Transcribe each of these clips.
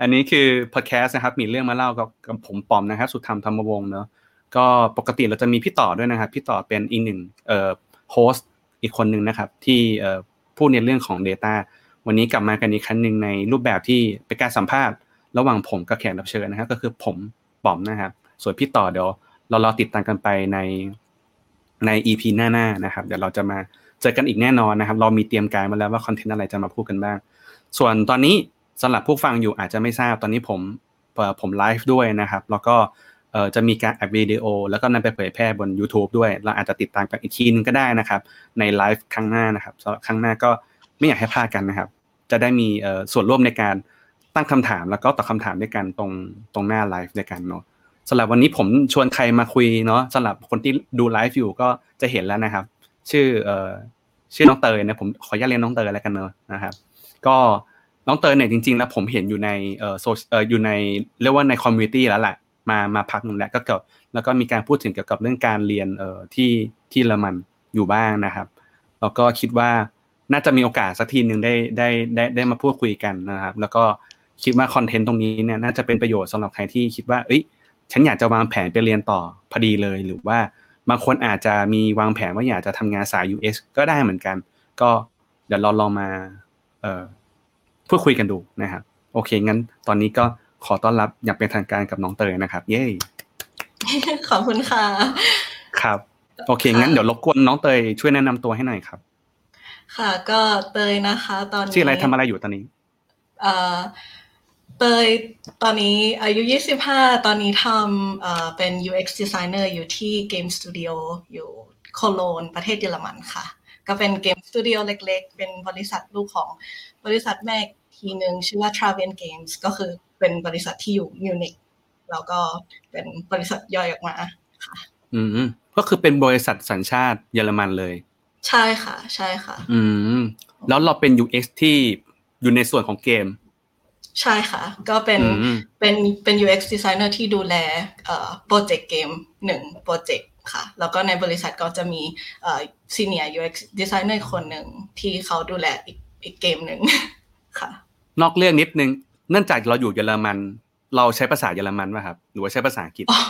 อันนี้คือพอดแคสต์นะครับ มีเรื่องมาเล่ากับผมปอมนะครับ สุธรรมธรรมวงศ์เนาะก็ปกติเราจะมีพี่ต่อด้วยนะครับ พี่ต่อเป็นอีกหนึ่งเอ่อโฮสต์อีกคนหนึ่งนะครับ ที่เอ่อพูดในเรื่องของ Data วันนี้กลับมากันอีกครั้งหนึ่งในรูปแบบที่เป็นการสัมภาษณ์ ระหว่างผมกับแขกรับเชิญนะครับ ก็คือผมปอมนะครับ ส่วนพี่ต่อเดี๋ยวเรารอติดตามกันไปในใน EP หน้าๆนะครับ เดี๋ยวเราจะมาเจอกันอีกแน่นอนนะครับ เรามีเตรียมการมาแล้วว่าคอนเทนต์อะไรจะมาพูดกันบ้าง ส่วนตอนนี้ สำหรับผู้ฟังอยู่อาจจะไม่ทราบตอนนี้ผมผมไลฟ์ด้วยนะครับ แล้วก็จะมีการอัดวิดีโอ แล้วก็นำไปเผยแพร่บน YouTube ด้วย เราอาจจะติดตามกันอีกทีนึงก็ได้นะครับ ในไลฟ์ครั้งหน้านะครับสำหรับครั้งหน้าก็ไม่อยากให้พลาดกันนะครับ จะได้มีส่วนร่วมในการตั้งคำถาม แล้วก็ตอบคำถามด้วยกันตรงตรงหน้าไลฟ์ด้วยกันเนาะสำหรับวันนี้ผมชวนใครมาคุยเนาะสำหรับคนที่ดูไลฟ์อยู่ก็จะเห็นแล้วนะครับ ชื่อออชื่อน้องเตยนะผมขออนุญาตเรียนน้องเตยแล้วกันเนอะนะครับ ก็ น้องเตยเนี่ยจริงๆแล้วผมเห็นอยู่ในเอ่อโซเอ่ออยู่ในเรียกว่าใน community แล้วแหละมามาพักหนึ่งแล้วก็เกี่ยวแล้วก็มีการพูดถึงเกี่ยวกับเรื่องการเรียนเอ่อที่ที่เยอรมันอยู่บ้างนะครับแล้วก็คิดว่าน่าจะมีโอกาสสักทีหนึ่งได้ได้ได้ได้มาพูดคุยกันนะครับ แล้วก็คิดว่า content ตรงนี้เนี่ยน่าจะเป็นประโยชน์สำหรับใครที่คิดว่าเอ้ยฉันอยากจะวางแผนไปเรียนต่อพอดีเลย หรือว่าบางคนอาจจะมีวางแผนว่าอยากจะทำงานสาย US ก็ได้เหมือนกัน ก็เดี๋ยวเราลองมาเอ่อ พูดคุยกันดูนะครับโอเคงั้นตอนนี้ก็ขอต้อนรับอย่างเป็นทางการกับน้องเตยนะครับ เย้ขอบคุณค่ะ ครับ โอเค งั้นเดี๋ยวรบกวนน้องเตยช่วยแนะนำตัวให้หน่อยครับ ค่ะ ก็เตยนะคะ ตอนนี้ชื่ออะไรทำอะไรอยู่ตอนนี้เอ่อเตยตอนนี้อายุ 25 ตอนนี้ทำเอ่อเป็น UX designer อยู่ที่ Game Studio อยู่โคโลนประเทศเยอรมันค่ะ ก็เป็นเกมสตูดิโอเล็กๆ เป็นบริษัทลูกของบริษัทแม่ ทีหนึ่งชื่อว่า Travian Games ก็คือเป็นบริษัทที่อยู่มิวนิกแล้วก็เป็นบริษัทย่อยออกมาค่ะ อืมก็คือเป็นบริษัทสัญชาติเยอรมันเลย ใช่ค่ะ ใช่ค่ะ อืมแล้วเราเป็น UX ที่อยู่ในส่วนของเกม ใช่ค่ะ ก็เป็นอืมเป็นเป็น UX designer ที่ดูแลเอ่อโปรเจกต์เกมหนึ่งโปรเจกต์ค่ะ แล้วก็ในบริษัทก็จะมีเอ่อ senior UX designer คนหนึ่งที่เขาดูแลอีกอีกเกมหนึ่งค่ะ นอกเรื่องนิดนึง เนื่องจากเราอยู่เยอรมัน เราใช้ภาษาเยอรมันป่ะครับ หรือว่าใช้ภาษาอังกฤษอ๋อ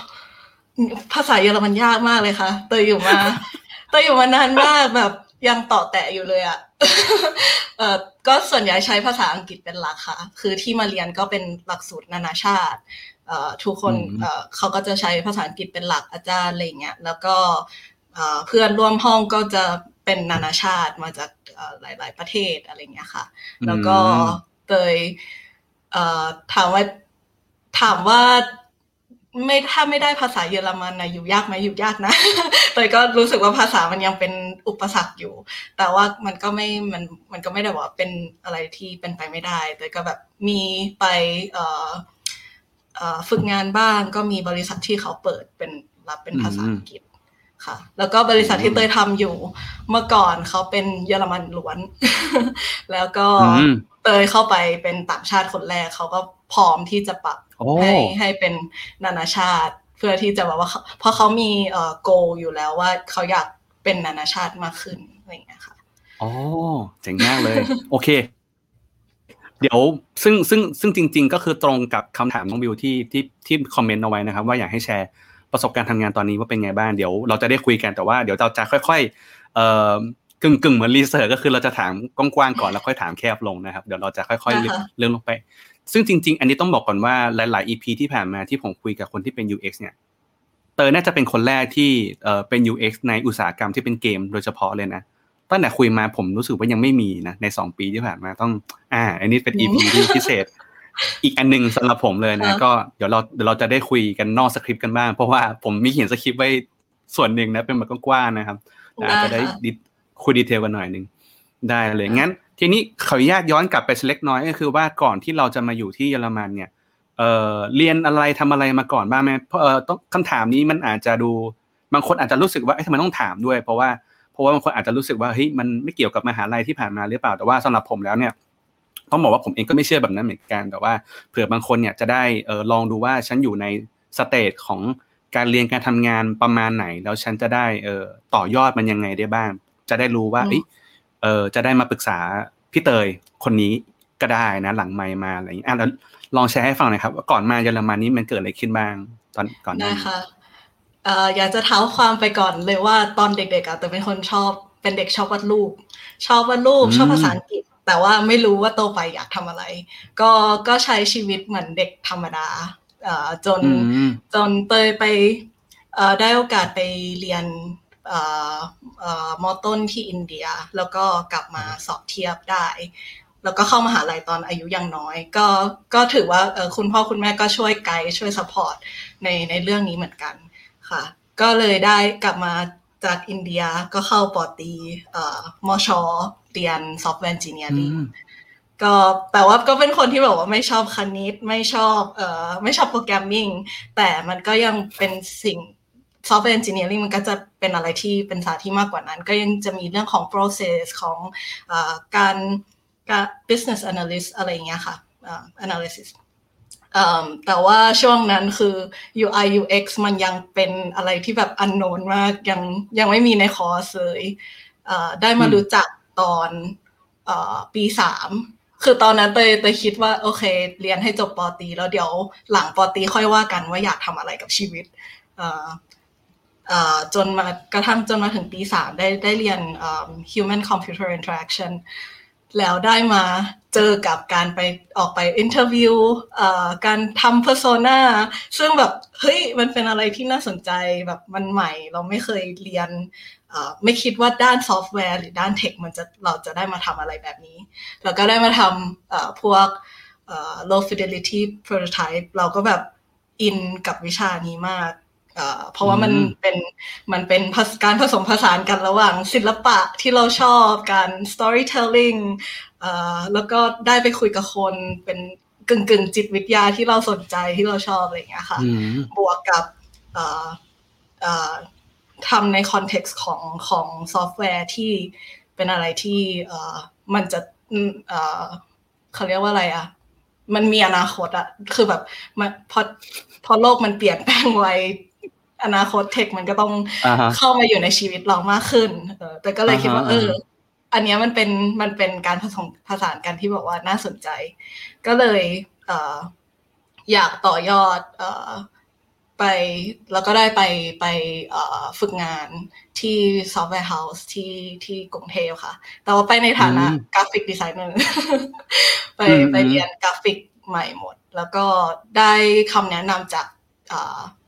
ภาษาเยอรมันยากมากเลยค่ะเตยอยู่มาเตยอยู่มานานมากแบบยังต่อแตะอยู่เลยอะเออก็ส่วนใหญ่ใช้ภาษาอังกฤษเป็นหลักค่ะ คือที่มาเรียนก็เป็นหลักสูตรนานาชาติเอ่อทุกคนอืมเอ่อเขาก็จะใช้ภาษาอังกฤษเป็นหลักอาจารย์อะไรเงี้ย แล้วก็เอ่อเพื่อนร่วมห้องก็จะเป็นนานาชาติมาจากเอ่อหลาย ๆ ประเทศอะไรเงี้ยค่ะ แล้วก็อืม เตยเถามว่าถามว่าไม่ถ้าไม่ได้ภาษาเยอรมันนะอยู่ยากไหมอยู่ยากนะเตยก็รู้สึกว่าภาษามันยังเป็นอุปสรรคอยู่ แต่ว่ามันก็ไม่มันมันก็ไม่ได้ว่าเป็นอะไรที่เป็นไปไม่ได้เตยก็แบบมีไปเฝึกงานบ้างก็มีบริษัทที่เขาเปิดเป็นรับเป็นภาษาอังกฤษค่ะ แล้วก็บริษัทที่เตยทำอยู่ เมื่อก่อนเขาเป็นเยอรมันล้วน แล้วก็ เตยเข้าไปเป็นต่างชาติคนแรกเขาก็พร้อมที่จะปรับโอ้ให้ให้เป็นนานาชาติ เพื่อที่จะแบบว่าเขาเพราะเขามีเอ่อ goal อยู่แล้วว่าเขาอยากเป็นนานาชาติมากขึ้นอะไรอย่างเงี้ยค่ะอ๋อเจ๋งมากเลย โอเค เดี๋ยวซึ่งซึ่งซึ่งจริง ๆ ก็คือตรงกับคำถามน้องบิวที่ที่ที่คอมเมนต์เอาไว้นะครับ ว่าอยากให้แชร์ประสบการณ์ทำงานตอนนี้ว่าเป็นไงบ้างเดี๋ยวเราจะได้คุยกันแต่ว่าเดี๋ยวเราจะค่อย ๆ เอ่อ กึ่งกึ่งๆเหมือนรีเสิร์ชก็คือเราจะถามกว้างๆก่อนแล้วค่อยถามแคบลงนะครับ เดี๋ยวเราจะค่อยๆเลื่อนอ่าฮะเลื่อนลงไป ซึ่งจริง ๆ อันนี้ต้องบอกก่อนว่าหลายๆ EP ที่ผ่านมาที่ผมคุยกับคนที่เป็น UX เนี่ยเตยน่าจะเป็นคนแรกที่เอ่อเป็น UX ในอุตสาหกรรมที่เป็นเกมโดยเฉพาะเลยนะตั้งแต่คุยมาผมรู้สึกว่ายังไม่มีนะในสองปีที่ผ่านมาต้อง อ่า อันนี้เป็น EP ที่พิเศษ อีกอันหนึ่งสำหรับผมเลยนะค่ะก็เดี๋ยวเราเดี๋ยวเราจะได้คุยกันนอกสคริปต์กันบ้างเพราะว่าผมมีเขียนสคริปต์ไว้ส่วนหนึ่งนะเป็นแบบกว้างๆนะครับอาจจะได้ดิ คุยดีเทลกันหน่อยหนึ่งได้เลยงั้น ทีนี้ขออนุญาตย้อนกลับไปสักเล็กน้อยก็คือว่าก่อนที่เราจะมาอยู่ที่เยอรมันเนี่ยเเอ่อเรียนอะไรทำอะไรมาก่อนบ้างไหมเพราะเออต้องคำถามนี้มันอาจจะดูบางคนอาจจะรู้สึกว่าเอ๊ะทำไมต้องถามด้วย เพราะว่าเพราะว่าบางคนอาจจะรู้สึกว่าเฮ้ยมันไม่เกี่ยวกับมหาลัยที่ผ่านมาหรือเปล่าแต่ว่าสำหรับผมแล้วเนี่ยต้องบอกว่าผมเองก็ไม่เชื่อแบบนั้นเหมือนกัน แต่ว่าเผื่อบางคนเนี่ยจะได้เออลองดูว่าฉันอยู่ในสเตจของการเรียนการทำงานประมาณไหน แล้วฉันจะได้เออต่อยอดมันยังไงได้บ้าง จะได้รู้ว่าเออจะได้มาปรึกษาพี่เตยคนนี้ก็ได้นะ หลังไมมาอะไรอย่างนี้อะแล้วลองแชร์ให้ฟังหน่อยครับว่าก่อนมาเยอรมันนี้มันเกิดอะไรขึ้นบ้างตอนก่อนได้ค่ะเอ่ออยากจะเท้าความไปก่อนเลยว่าตอนเด็กๆอะแต่เป็นคนชอบเป็นเด็กชอบวาดรูป ชอบวาดรูปชอบภาษาอังกฤษ แต่ว่าไม่รู้ว่าโตไปอยากทำอะไร ก็ก็ใช้ชีวิตเหมือนเด็กธรรมดาเอ่อจนจนเตยไปเอ่อได้โอกาสไปเรียนเอ่อเอ่อ มอต้นที่อินเดีย แล้วก็กลับมาสอบเทียบได้ แล้วก็เข้ามหาลัยตอนอายุยังน้อย ก็ก็ถือว่าเออคุณพ่อคุณแม่ก็ช่วยไกด์ช่วย support ในในเรื่องนี้เหมือนกันค่ะ ก็เลยได้กลับมาจากอินเดียก็เข้าปอตรีเอ่อมอชอเรียน software engineering ก็แต่ว่าก็เป็นคนที่แบบว่าไม่ชอบคณิตไม่ชอบเอ่อไม่ชอบ programming แต่มันก็ยังเป็นสิ่ง software engineering มันก็จะเป็นอะไรที่เป็นศาสตร์ที่มากกว่านั้น ก็ยังจะมีเรื่องของ process ของอการกับ business analyst อะไรเงี้ยค่ะ analysis แต่ว่าช่วงนั้นคือ UI UX มันยังเป็นอะไรที่แบบอันโนนมากยังยังไม่มีในคอร์สเลยได้มารู้จักตอนปีสามคือตอนนั้นเตยเตยคิดว่าโอเค เรียนให้จบปอตรี แล้วเดี๋ยวหลังปอตรีค่อยว่ากันว่าอยากทำอะไรกับชีวิต จนมากระทั่งจนมาถึงปีสามได้ได้เรียน human computer interaction แล้วได้มาเจอกับการไปออกไป interviewการทำ persona ซึ่งแบบเฮ้ยมันเป็นอะไรที่น่าสนใจแบบมันใหม่ เราไม่เคยเรียนไม่คิดว่าด้านซอฟต์แวร์หรือด้าน tech มันจะเราจะได้มาทำอะไรแบบนี้ แล้วก็ได้มาทำพวก low fidelity prototype เราก็แบบอินกับวิชานี้มาก เพราะว่ามันเป็นมันเป็นการผสมผสานกันระหว่างศิลปะที่เราชอบการ storytelling แล้วก็ได้ไปคุยกับคนเป็นกึ่งกึ่งจิตวิทยาที่เราสนใจที่เราชอบอะไรอย่างเงี้ยค่ะ บวกกับทำใน context ของของซอฟต์แวร์ที่เป็นอะไรที่มันจะเขาเรียกว่าอะไรอะมันมีอนาคตอะคือแบบพอพอโลกมันเปลี่ยนแปลงไว อนาคต tech มันก็ต้องเข้ามาอยู่ในชีวิตเรามากขึ้นเออแต่ก็เลยคิดว่าเออ อันนี้มันเป็นมันเป็นการผสมผสานกันที่บอกว่าน่าสนใจ ก็เลยเอออยากต่อยอดเออไปแล้วก็ได้ไปไปฝึกงานที่ software house ที่ที่กรุงเทพค่ะ แต่ว่าไปในฐานะ graphic designer ไปไปเรียนกราฟิกใหม่หมด แล้วก็ได้คำแนะนำจาก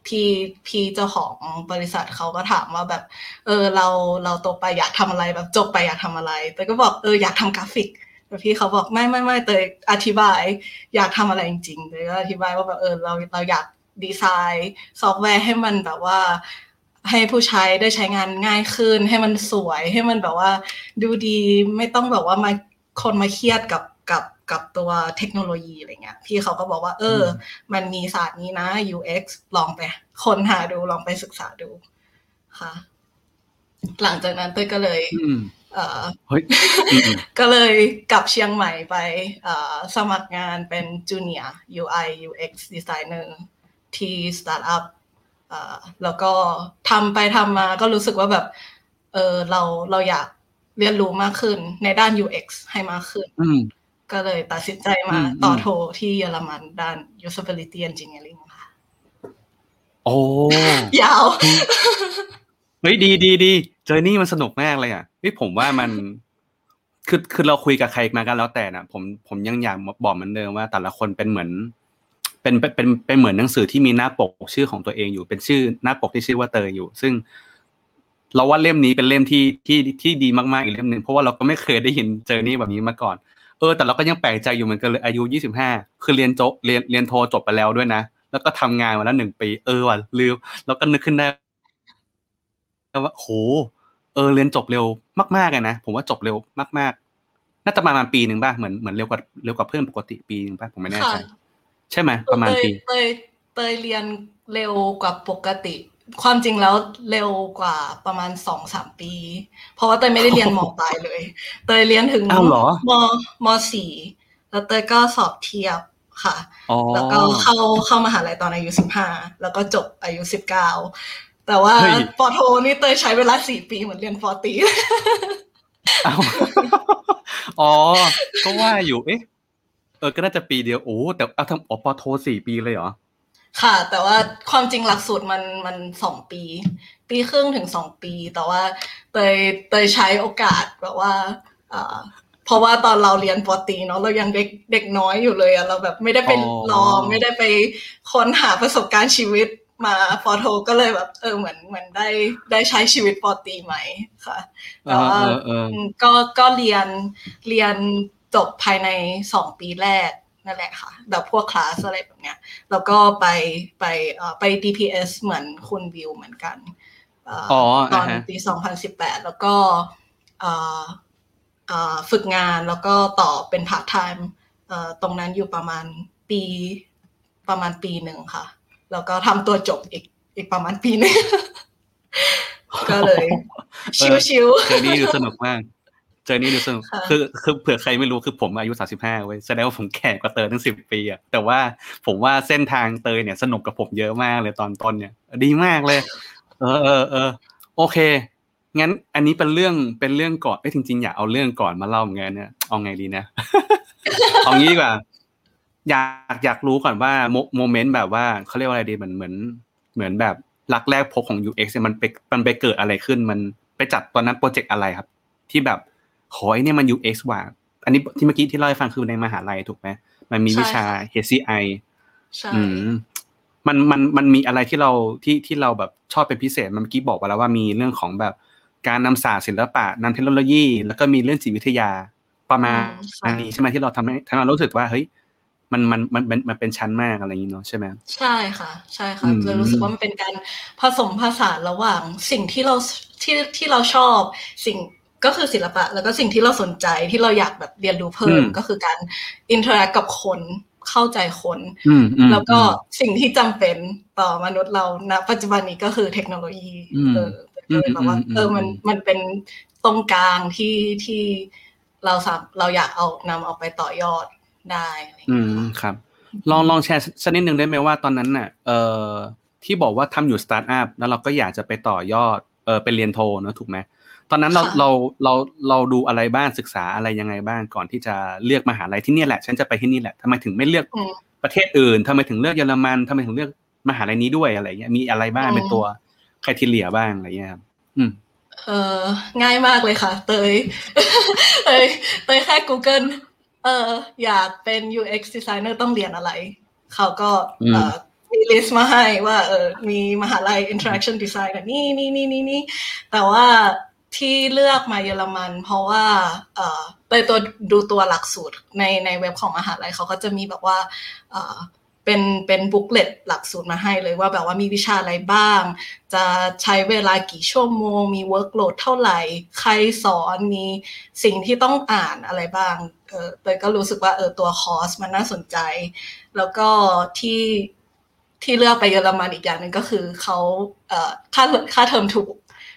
พี่พี่เจ้าของบริษัทเขาก็ถามว่าแบบ เออเราเราโตไปอยากทำอะไรแบบจบไปอยากทำอะไรแต่ก็บอกเอออยากทำกราฟิกแต่พี่เขาบอกไม่ไม่ไม่เตยอธิบาย อยากทำอะไรจริงๆเลยก็อธิบายว่าแบบเออเราเราอยากดีไซน์ซอฟต์แวร์ให้มันแบบว่า ให้ผู้ใช้ได้ใช้งานง่ายขึ้น ให้มันสวยให้มันแบบว่า ดูดีไม่ต้องแบบว่ามาคนมาเครียดกับกับ กับตัวเทคโนโลยีอะไรเงี้ยพี่เขาก็บอกว่า เออ มันมีศาสตร์นี้นะ UX ลองไปค้นหาดูลองไปศึกษาดูค่ะ หลังจากนั้นเต้ยก็เลยเออก็เลยกลับเชียงใหม่ไปสมัครงานเป็นจูเนียร์ UI UX designer ที่สตาร์ทอัพแล้วก็ทำไปทำมาก็รู้สึกว่าแบบเออเราเราอยากเรียนรู้มากขึ้นในด้าน UX ให้มากขึ้น ก็เลยตัดสินใจมาต่อโทที่เยอรมันด้าน usability engineering ค่ะ โอ้ยาว เฮ้ยดีดีดีเจอนี่มันสนุกมากเลยอะนี่ผมว่ามันคือคือเราคุยกับใครมากันแล้วแต่นะผมผมยังอยากบอกเหมือนเดิมว่าแต่ละคนเป็นเหมือน เป็นเป็นเป็นเหมือนหนังสือที่มีหน้าปกชื่อของตัวเองอยู่เป็นชื่อหน้าปกที่ชื่อว่าเตยอยู่ ซึ่งเราว่าเล่มนี้เป็นเล่มที่ที่ที่ดีมากๆอีกเล่มหนึ่งเพราะว่าเราก็ไม่เคยได้ยินเจอนี่แบบนี้มาก่อน เออแต่เราก็ยังแปลกใจอยู่เหมือนกันเลยอายุยี่สิบห้าคือเรียนจบเรียนเรียนโทจบไปแล้วด้วยนะ แล้วก็ทำงานมาแล้วหนึ่งปีเออว่ะลืมแล้วก็นึกขึ้นได้ว่าโหเออเรียนจบเร็วมากๆเลยนะผมว่าจบเร็วมาก ๆ น่าจะประมาณปีหนึ่งป่ะเหมือนเหมือนเร็วกว่าเร็วกว่าเพื่อนปกติปีหนึ่งป่ะผมไม่แน่ใจใช่ไหมประมาณปีเตยเตยเรียนเร็วกว่าปกติ ความจริงแล้วเร็วกว่าประมาณสองสามปี เพราะว่าเตยไม่ได้เรียนมปลายเลย เตยเรียนถึงอ้าวเหรอมมสี่แล้วเตยก็สอบเทียบค่ะอ๋อแล้วก็เข้าเข้ามหาลัยตอนอายุสิบห้าแล้วก็จบอายุสิบเก้าแต่ว่าเฮ้ยปอโทนี่เตยใช้เวลาสี่ปีเหมือนเรียนปอตรีอ้าวอ๋อก็ว่าอยู่เอ๊ะเออก็น่าจะปีเดียวโอ้แต่เอาทำอ๋อปอโทสี่ปีเลยเหรอ ค่ะ แต่ว่าความจริงหลักสูตรมันมันสองปี ปีครึ่งถึงสองปี แต่ว่าเตยเตยใช้โอกาสแบบว่าเอ่อเพราะว่าตอนเราเรียนปอตรีเนาะเรายังเด็กเด็กน้อยอยู่เลยอะเราแบบไม่ได้ไปอ๋อลองไม่ได้ไปค้นหาประสบการณ์ชีวิตมาปอโทก็เลยแบบเออเหมือนเหมือนได้ได้ใช้ชีวิตปอตรีใหม่ค่ะเอแต่อว่าเออเอออืมก็ก็เรียนเรียนจบภายในสองปีแรก นั่นแหละค่ะแบบพวกคลาสอะไรแบบเนี้ย แล้วก็ไปไปเอ่อไป DPS เหมือนคุณวิวเหมือนกันเอ่อออตอนอ่าฮะปี 2018 แล้วก็เอ่อเอ่อฝึกงานแล้วก็ต่อเป็นพาร์ทไทม์ตรงนั้นอยู่ประมาณปีประมาณปีหนึ่งค่ะ แล้วก็ทำตัวจบอีกอีกประมาณปีหนึงก็เลย ชิวเจอนี่ดูสนุกมาก เจอนี่ดูสนุกค่ะคือคือเผื่อใครไม่รู้คือผมอายุสามสิบห้าเว้ยแสดงว่าผมแก่กว่าเตยตั้งสิบปีอะแต่ว่าผมว่าเส้นทางเตยเนี่ยสนุกกับผมเยอะมากเลยตอนต้นเนี่ย ดีมากเลย เออเออเออโอเค งั้นอันนี้เป็นเรื่องเป็นเรื่องก่อนเอ้ยจริงๆอยากเอาเรื่องก่อนมาเล่าเหมือนกันเนี่ยเอาไงดีนะเอางี้ดีกว่า อยากอยากรู้ก่อนว่าโมโมเมนต์แบบว่าเขาเรียกว่าอะไรดีเหมือนเหมือนเหมือนแบบรักแรกพบของ UX เนี่ยมันไปมันไปเกิดอะไรขึ้นมันไปจัดตอนนั้นโปรเจกต์อะไรครับ ที่แบบ โหยเนี่ยมัน UX ว่ะอันนี้ที่เมื่อกี้ที่เล่าให้ฟังคือในมหาลัยถูกไหมมันมีวิชา HCI ๆใช่อืมมันมันมันมีอะไรที่เราที่ที่เราแบบชอบเป็นพิเศษมันเมื่อกี้บอกไปแล้วว่ามีเรื่องของแบบการนำศาสตร์ศิลปะนำเทคโนโลยี แล้วก็มีเรื่องจิตวิทยาประมาณอันนี้ใช่ไหมที่เราทำให้ทำให้เรารู้สึกว่าเฮ้ยมันมันมันมันมันเป็นฉันมากอะไรอย่างนี้เนาะใช่ไหมใช่ค่ะ ใช่ค่ะอืมจะรู้สึกว่ามันเป็นการผสมผสานระหว่าง สิ่งที่เราที่ที่เราชอบ สิ่ง ก็คือศิลปะ แล้วก็สิ่งที่เราสนใจที่เราอยากแบบเรียนรู้เพิ่มก็คือการ interact กับคนเข้าใจคนอืมอืมแล้วก็อืมสิ่งที่จำเป็นต่อมนุษย์เราณปัจจุบันนี้ก็คือเทคโนโลยีอืมเออก็เลยแบบว่าอืมอืมเออมันอืมมันเป็นตรงกลางที่ที่เราสามเราอยากเอานำเอาไปต่อยอดได้อะไรอย่างอืเงี้ยมค่ะครับ ลองลองแชร์สักนิดหนึ่งได้ไหมว่าตอนนั้นน่ะ เอ่อที่บอกว่าทำอยู่สตาร์ทอัพแล้วเราก็อยากจะไปต่อยอดเออเป็นเรียนโทเนอะถูกไหม ตอนนั้นเราค่ะเราเราเราดูอะไรบ้างศึกษาอะไรยังไงบ้างก่อนที่จะเลือกมหาลัยที่เนี่ยแหละ ฉันจะไปที่นี่แหละทำไมถึงไม่เลือกอืมประเทศอื่นทำไมถึงเลือกเยอรมันทำไมถึงเลือกมหาลัยนี้ด้วยอะไรเงี้ยมีอะไรบ้างอืมเป็นตัวใครทีเลียบ้างอะไรเงี้ยครับอืมเออง่ายมากเลยค่ะ เตยเตยเตยแค่ Google เอออยากเป็น UX designer ต้องเรียนอะไร เขาก็อืมเออมีลิสต์มาให้ว่าเออมีมหาลัย interaction design อะนี่นี่นี่นี่นี่แต่ว่า ที่เลือกมาเยอรมัน เพราะว่าเออเตยตัวดูตัวหลักสูตรในในเว็บของมหาลัยเขาก็จะมีแบบว่าเออเป็นเป็น booklet หลักสูตรมาให้เลยว่าแบบว่ามีวิชาอะไรบ้าง จะใช้เวลากี่ชั่วโมง มี workload เท่าไหร่ ใครสอนมีสิ่งที่ต้องอ่านอะไรบ้างเออเตยก็รู้สึกว่าเออตัวคอร์สมันน่าสนใจ แล้วก็ที่ที่เลือกไปเยอรมันอีกอย่างหนึ่งก็คือเขาเอ่อค่าค่าเทอมถูก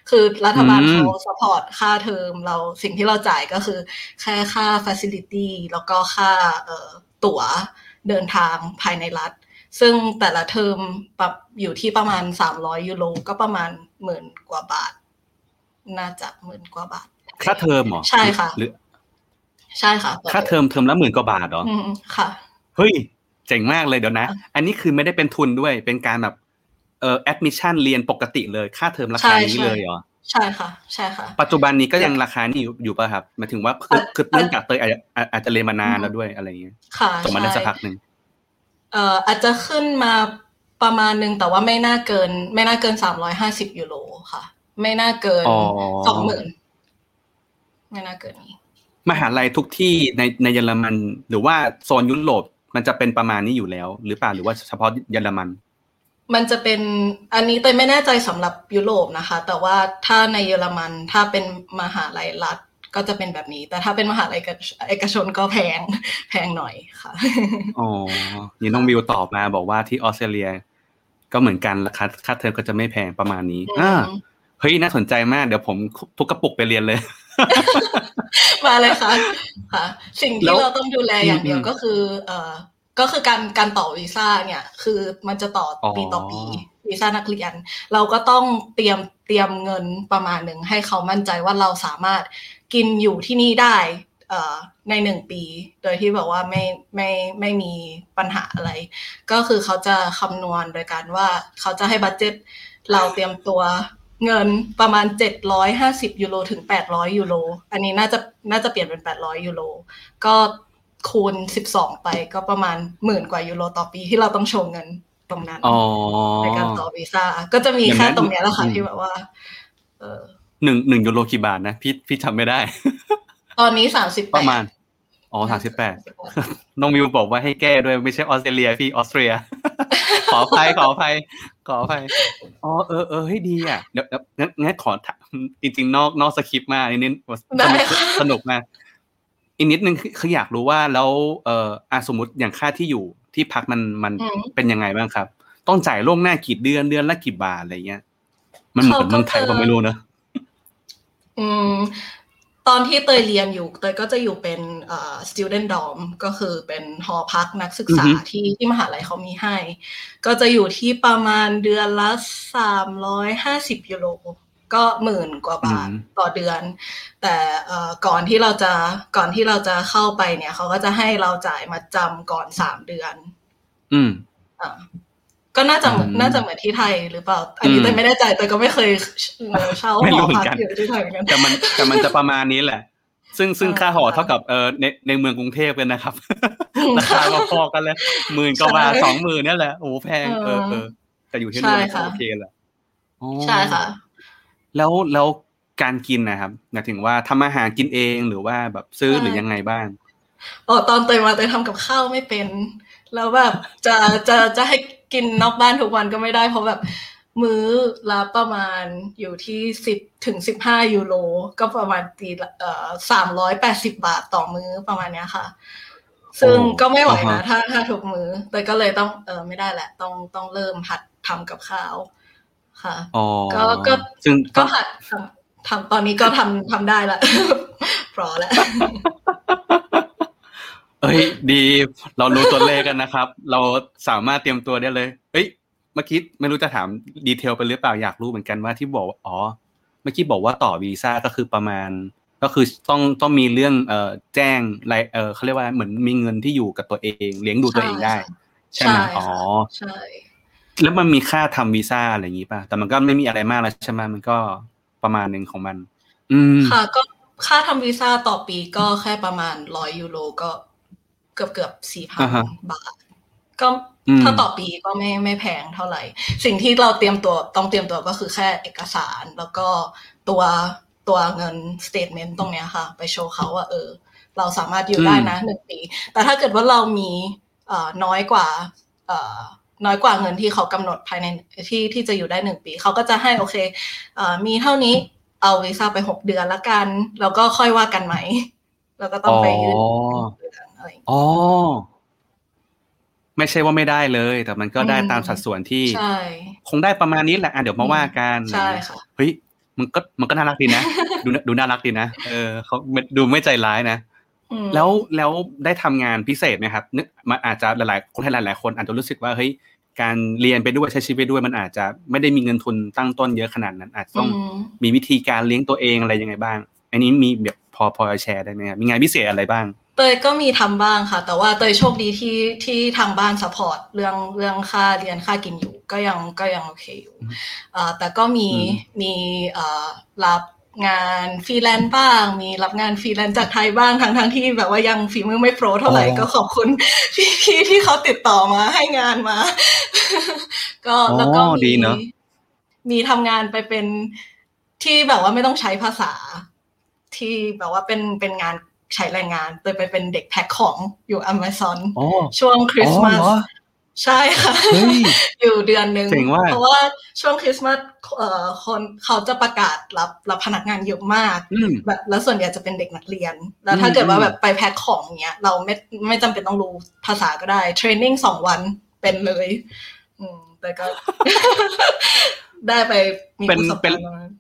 คือรัฐบาลอืมเขา support ค่าเทอมเราสิ่งที่เราจ่ายก็คือแค่ค่า facility แล้วก็ค่าเอ่อตั๋วเดินทางภายในรัฐ ซึ่งแต่ละเทอมปรับอยู่ที่ประมาณสามร้อยยูโรก็ประมาณหมื่นกว่าบาท น่าจะหมื่นกว่าบาท ค่าเทอมเหรอ ใช่ค่ะหรือใช่ค่ะ ค่าเทอมเทอมละหมื่นกว่าบาทเหรอ อืมค่ะ เฮ้ย เจ๋งมากเลยเดี๋ยวนะ อันนี้คือไม่ได้เป็นทุนด้วย เป็นการแบบเอ่อ admission เรียนปกติเลยค่าเทอมราคานี้ใช่เลยเหรอใช่ค่ะ ใช่ค่ะ ปัจจุบันนี้ก็ยังราคานี้อยู่อยู่ป่ะครับหมายถึงว่าคืออะคือเนื่องจากเตยอาจจะอาจอาจจะเรียนมานานอืมแล้วด้วยอะไรอย่างเงี้ยค่ะจบมาได้ใช่สักพักหนึ่งเอ่ออาจจะขึ้นมาประมาณนึงแต่ว่าไม่น่าเกิน ไม่น่าเกินสามร้อยห้าสิบยูโรค่ะ ไม่น่าเกินอ๋อสองหมื่นไม่น่าเกินนี้มหาลัยทุกที่ในในเยอรมัน หรือว่าโซนยุโรปมันจะเป็นประมาณนี้อยู่แล้ว หรือเปล่าหรือว่าเฉพาะเยอรมัน มันจะเป็นอันนี้เตยไม่แน่ใจสำหรับยุโรปนะคะ แต่ว่าถ้าในเยอรมันถ้าเป็นมหาลัยรัฐก็จะเป็นแบบนี้ แต่ถ้าเป็นมหาลัยเอกชนก็แพงแพงหน่อยค่ะอ๋อนี่น้องวิวตอบมาบอกว่าที่ออสเตรเลีย ก็เหมือนกันราคาค่าเทอมก็จะไม่แพงประมาณนี้อ่าเฮ้ยน่าสนใจมากเดี๋ยวผมทุกกระปุกไปเรียนเลย มาเลยค่ะค่ะ สิ่งแล้ที่วเราต้องดูแลอย่างเดียวอืมก็คือ เอ่อ ก็คือการการต่อวีซ่าเนี่ย คือมันจะต่อออปีต่อปีวีซ่านักเรียน เราก็ต้องเตรียมเตรียมเงินประมาณหนึ่งให้เขามั่นใจว่าเราสามารถกินอยู่ที่นี่ได้เอ่อในหนึ่งปี โดยที่แบบว่าไม่ไม่ไม่มีปัญหาอะไร ก็คือเขาจะคำนวณโดยการว่าเขาจะให้ budget เราเตรียมตัวเงินประมาณ 750 ยูโรถึง 800 ยูโร อันนี้น่าจะน่าจะเปลี่ยนเป็น 800 ยูโร ก็ คูณ 12 ไปก็ประมาณหมื่นกว่ายูโรต่อปีที่เราต้องโชว์เงินตรงนั้นอ๋อในการต่อวีซ่าก็จะมีอย่างนั้แค่นตรงเนี้ยแหละค่ะอืมที่แบบว่าเออหนึ่งหนึ่งยูโรกี่บาทนะพี่พี่จำไม่ได้ ตอนนี้สามสิบประมาณอ๋อสามสิบแปดน้องวิวบอกว่าให้แก้ด้วยไม่ใช่ออสเตรเลียพี่ออสเตรีย ขออภัยขออภัยขออภัยอ๋อเออเออให้ดีอะเดี๋ยวเดี๋ยวงั้นงั้นขอถามจริง ๆ นอกนอกสคริปต์มากนิดนิดสได้นุกค่ะสนุกมาก อีกนิดนึงคือคืออยากรู้ว่าแล้วเอ่ออะสมมติอย่างค่าที่อยู่ที่พักมันมันอืมเป็นยังไงบ้างครับ ต้องจ่ายล่วงหน้ากี่เดือนเดือนละกี่บาทอะไรเงี้ย มันเหมือนเมืองไทยผมไม่รู้เนอะอืมตอนที่เตยเรียนอยู่เตยก็จะอยู่เป็นเอ่อ student dorm ก็คือเป็นหอพักนักศึกษาอือฮึที่ที่มหาลัยเขามีให้ ก็จะอยู่ที่ประมาณเดือนละสามร้อยห้าสิบยูโร ก็หมื่นกว่าบาทต่อเดือน แต่เอ่อก่อนที่เราจะก่อนที่เราจะเข้าไปเนี่ย เขาก็จะให้เราจ่ายมาจำก่อนสามเดือน อืมอ่าก็น่าจะเหมือนอืมน่าจะเหมือนที่ไทยหรือเปล่า อันนี้อืมเตยไม่ได้ใจเตยก็ไม่เคยเช่าไม่หรู้อเหมือพันกกันอยู่ที่ไทยเหมือนกัน แต่มันแต่มันจะประมาณนี้แหละ ซึ่งซึ่งเออค่าหอค่ะเท่ากับเออในในเมืองกรุงเทพเลยนะครับอืมราคาก็พอกันเลยหมื่นกว่าบาทใช่สองหมื่นเนี่ยแหละโอ้โหแพงเออเออแต่อยู่ที่นู่นใช่มันก็ค่ะโอเคแหละอ๋อใช่ค่ะ แล้วแล้วการกินนะครับหมายถึงว่าทำอาหารกินเองหรือว่าแบบซื้อใช่หรือยังไงบ้างอ๋อตอนเตยมาเตยทำกับข้าวไม่เป็น แล้วแบบจะจะจะให้กินนอกบ้านทุกวันก็ไม่ได้ เพราะแบบมื้อละประมาณอยู่ที่สิบถึงสิบห้ายูโรก็ประมาณตีละเอ่อสามร้อยแปดสิบบาทต่อมื้อประมาณเนี้ยค่ะ ซึ่งโอ้ก็ไม่ไหวอ่านะฮะถ้าถ้าทุกมื้อเตยก็เลยต้องเออไม่ได้แหละ ต้องต้องเริ่มหัดทำกับข้าว ค่ะอ๋อก็ก็ซึ่งก็หัดทำทำตอนนี้ก็ทำทำได้ละพอแล้วเอ้ยดีเรารู้ตัวเลขกันนะครับ เราสามารถเตรียมตัวได้เลยเอ้ยเมื่อกี้ไม่รู้จะถามดีเทลไปหรือเปล่าอยากรู้เหมือนกันว่าที่บอกว่าอ๋อเมื่อกี้บอกว่าต่อวีซ่าก็คือประมาณ ก็คือต้องต้องมีเรื่องเอ่อแจ้งรายเออเขาเรียกว่าเหมือนมีเงินที่อยู่กับตัวเอง เลี้ยงดูตัวเองได้ ใช่ไหมใช่ค่ะอ๋อใช่ แล้วมันมีค่าทำวีซ่าอะไรอย่างงี้ป่ะ แต่มันก็ไม่มีอะไรมากแล้วใช่ไหมมันก็ประมาณหนึ่งของมัน อืมค่ะ ก็ค่าทำวีซ่าต่อปีก็แค่ประมาณร้อยยูโรก็เกือบเกือบสี่พันอ่าฮะบาท ก็อืมถ้าต่อปีก็ไม่ไม่แพงเท่าไหร่ สิ่งที่เราเตรียมตัวต้องเตรียมตัวก็คือแค่เอกสารแล้วก็ตัวตัวเงิน statement ตรงเนี้ยค่ะ ไปโชว์เขาว่าเออ เราสามารถอยู่ได้นะหนึ่งปี แต่ถ้าเกิดว่าเรามีเอ่อน้อยกว่า เอ่อ น้อยกว่าเงินที่เขากำหนดภายในที่ที่จะอยู่ได้หนึ่งปี เขาก็จะให้โอเคเอ่อมีเท่านี้เอาวีซ่าไปหกเดือนละกัน แล้วก็ค่อยว่ากันไหมแล้วก็ต้องไปยื่นอ๋อหกเดือนอะไรอย่างเงี้ยอ๋อไม่ใช่ว่าไม่ได้เลย แต่มันก็ได้อืมตามสัดส่วนที่ใช่คงได้ประมาณนี้แหละอะเดี๋ยวมาว่ากันใช่ค่ะเฮ้ยมันก็มันก็น่ารักดีนะ ดูดูน่ารักดีนะเออเขาดูไม่ใจร้ายนะอืม แล้วแล้วได้ทำงานพิเศษไหมครับนึกมันอาจจะหลายๆคนให้หลายๆคนอาจจะรู้สึกว่าเฮ้ยการเรียนไปด้วยใช้ชีวิตไปด้วยมันอาจจะไม่ได้มีเงินทุนตั้งต้นเยอะขนาดนั้น อาจจะต้องอืมมีวิธีการเลี้ยงตัวเองอะไรยังไงบ้าง อันนี้มีแบบพอพอจะแชร์ได้ไหมครับมีงานพิเศษอะไรบ้าง เตยก็มีทำบ้างค่ะ แต่ว่าเตยโชคดีที่ที่ทางบ้าน support เรื่องเรื่องค่าเรียนค่ากินอยู่ก็ยังก็ยังโอเคอยู่อืมอ่าแต่ก็มีอืมมีเอ่อรับ งานฟรีแลนซ์บ้าง มีรับงานฟรีแลนซ์จากไทยบ้างทั้งทั้งที่แบบว่ายังฝีมือไม่ pro เท่าไหร่อ๋อก็ขอบคุณพี่พี่ที่เขาติดต่อมาให้งานมา ก็แล้วก็อ๋อดีมีเนอะมีทำงานไปเป็นที่แบบว่าไม่ต้องใช้ภาษา ที่แบบว่าเป็นเป็นงานใช้แรงงานเตยไปเป็นเด็กแพ็คของอยู่ Amazon อ๋อช่วงคริสต์มาสอ๋อเหรอ ใช่ค่ะเฮ้ยอยู่เดือนหนึ่งเจ๋งว่ะเพราะว่าช่วงคริสต์มาสเอ่อคนเขาจะประกาศรับรับพนักงานเยอะมากอืมแบบแล้วส่วนใหญ่จะเป็นเด็กนักเรียน แล้วถ้าอืมเกิดว่าอืมแบบไปแพ็คของเงี้ย เราไม่ไม่จำเป็นต้องรู้ภาษาก็ได้เทรนนิ่งสองวันเป็นเลย อืมแต่ก็ ได้ไปมีประสบการณ์ตรงนั้น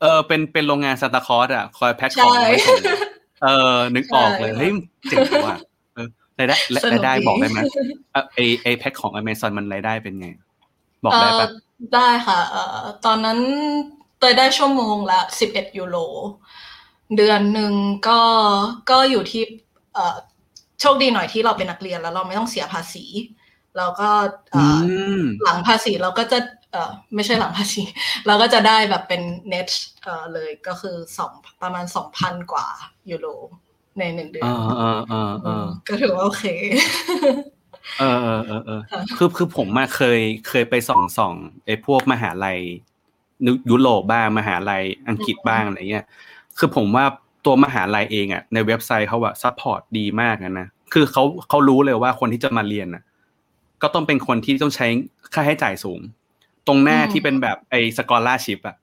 เออเป็นเป็นโรงงานซานตาคลอสอะ คอยแพ็คของใช่ไว้ส่งเออนึกออกเลยใช่เฮ้ยเจ๋งว่ะเออ รายได้สนุกรายได้ดีบอกได้ไหมเอ่อไอไอแพ็คของอเมซอนมันรายได้เป็นไง บอกได้ปะเอ่อได้ค่ะเอ่อตอนนั้นเตยได้ชั่วโมงละสิบเอ็ดยูโรเดือนหนึ่งก็ก็อยู่ที่เอ่อโชคดีหน่อยที่เราเป็นนักเรียนแล้วเราไม่ต้องเสียภาษีเราก็เอ่ออมหลังภาษีเราก็จะเอ่อไม่ใช่หลังภาษี เราก็จะได้แบบเป็น net เอ่อเลยก็คือสองประมาณสองพันกว่ายูโร ในหนึ่งเดือนเออเออเออเออก็ถือว่าโอเคเออเออเออเออค่ะคือคือผมมาเคยเคยไปส่องส่องไอ้พวกมหาลัยในยุโรปบ้างมหาลัยอังกฤษบ้างอะไรเงี้ยคือผมว่าตัวมหาลัยเองอะในเว็บไซต์เขาอะ support ดีมากอะนะคือเขาเขารู้เลยว่าคนที่จะมาเรียนอะ ก็ต้องเป็นคนที่ต้องใช้ค่าใช้จ่ายสูง ตรงหน้าอืมที่เป็นแบบไอ้สกอร์ r ชิพอะ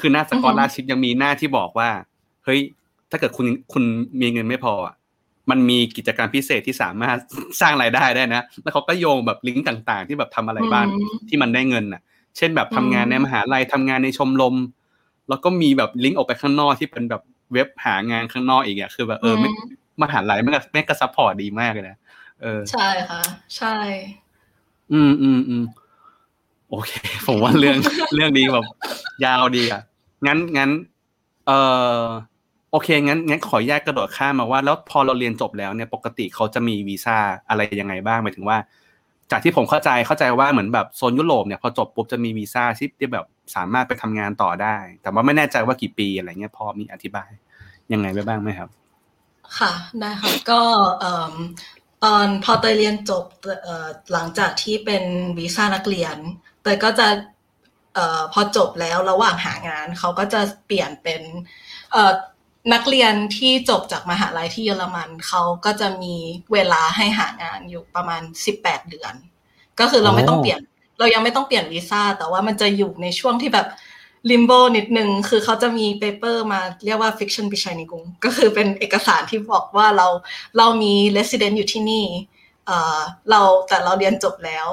คือหน้าสกอร์ r ชิพยังมีหน้าที่บอกว่า เฮ้ย ถ้าเกิดคุณคุณมีเงินไม่พออะมันมีกิจกรรมพิเศษที่สามารถสร้างรายได้ได้นะ แล้วเขาก็โยงแบบลิงก์ต่างๆ ที่แบบทำอะไรบ้างอืมที่มันได้เงินอะ เช่นแบบทำงานอืมในมหาลัยทำงานในชมรม แล้วก็มีแบบลิงก์ออกไปข้างนอกที่เป็นแบบเว็บหางานข้างนอกอีกอะคือแบบเออไม่มหาลัยแม่งก็แม่งก็ support ดีมากเลยนะเออ ใช่ค่ะ ใช่ อืมอืมอืมโอเค ผมว่าเรื่องเรื่องนี้แบบ ยาวดีอะงั้นงั้น เออ โอเคงั้นงั้นขอแยกกระโดดข้ามมาว่าแล้วพอเราเรียนจบแล้วเนี่ยปกติเขาจะมีวีซ่าอะไรยังไงบ้างหมายถึงว่า จากที่ผมเข้าใจเข้าใจว่าเหมือนแบบโซนยุโรปเนี่ยพอจบปุ๊บจะมีวีซ่าที่ที่แบบสามารถไปทำงานต่อได้ แต่ว่าไม่แน่ใจว่ากี่ปีอะไรเงี้ยพอมีอธิบายยังไงไว้บ้างไหมครับ ค่ะได้ค่ะก็ตอนพอเตยเรียนจบหลังจากที่เป็นวีซ่านักเรียนเตยก็จะพอจบแล้วระหว่างหางานเขาก็จะเปลี่ยนเป็น นักเรียนที่จบจากมหาลัยที่เยอรมันเขาก็จะมีเวลาให้หางานอยู่ประมาณ18เดือน ก็คือเราไม่ต้องเปลี่ยน เรายังไม่ต้องเปลี่ยนวีซ่าแต่ว่ามันจะอยู่ในช่วงที่แบบlimbo นิดนึงคือเขาจะมี paper มาเรียกว่า fiction ปิชัยนิกุงก็คือเป็นเอกสารที่บอกว่าเราเรามี resident อยู่ที่นี่เออเราแต่เราเรียนจบแล้ว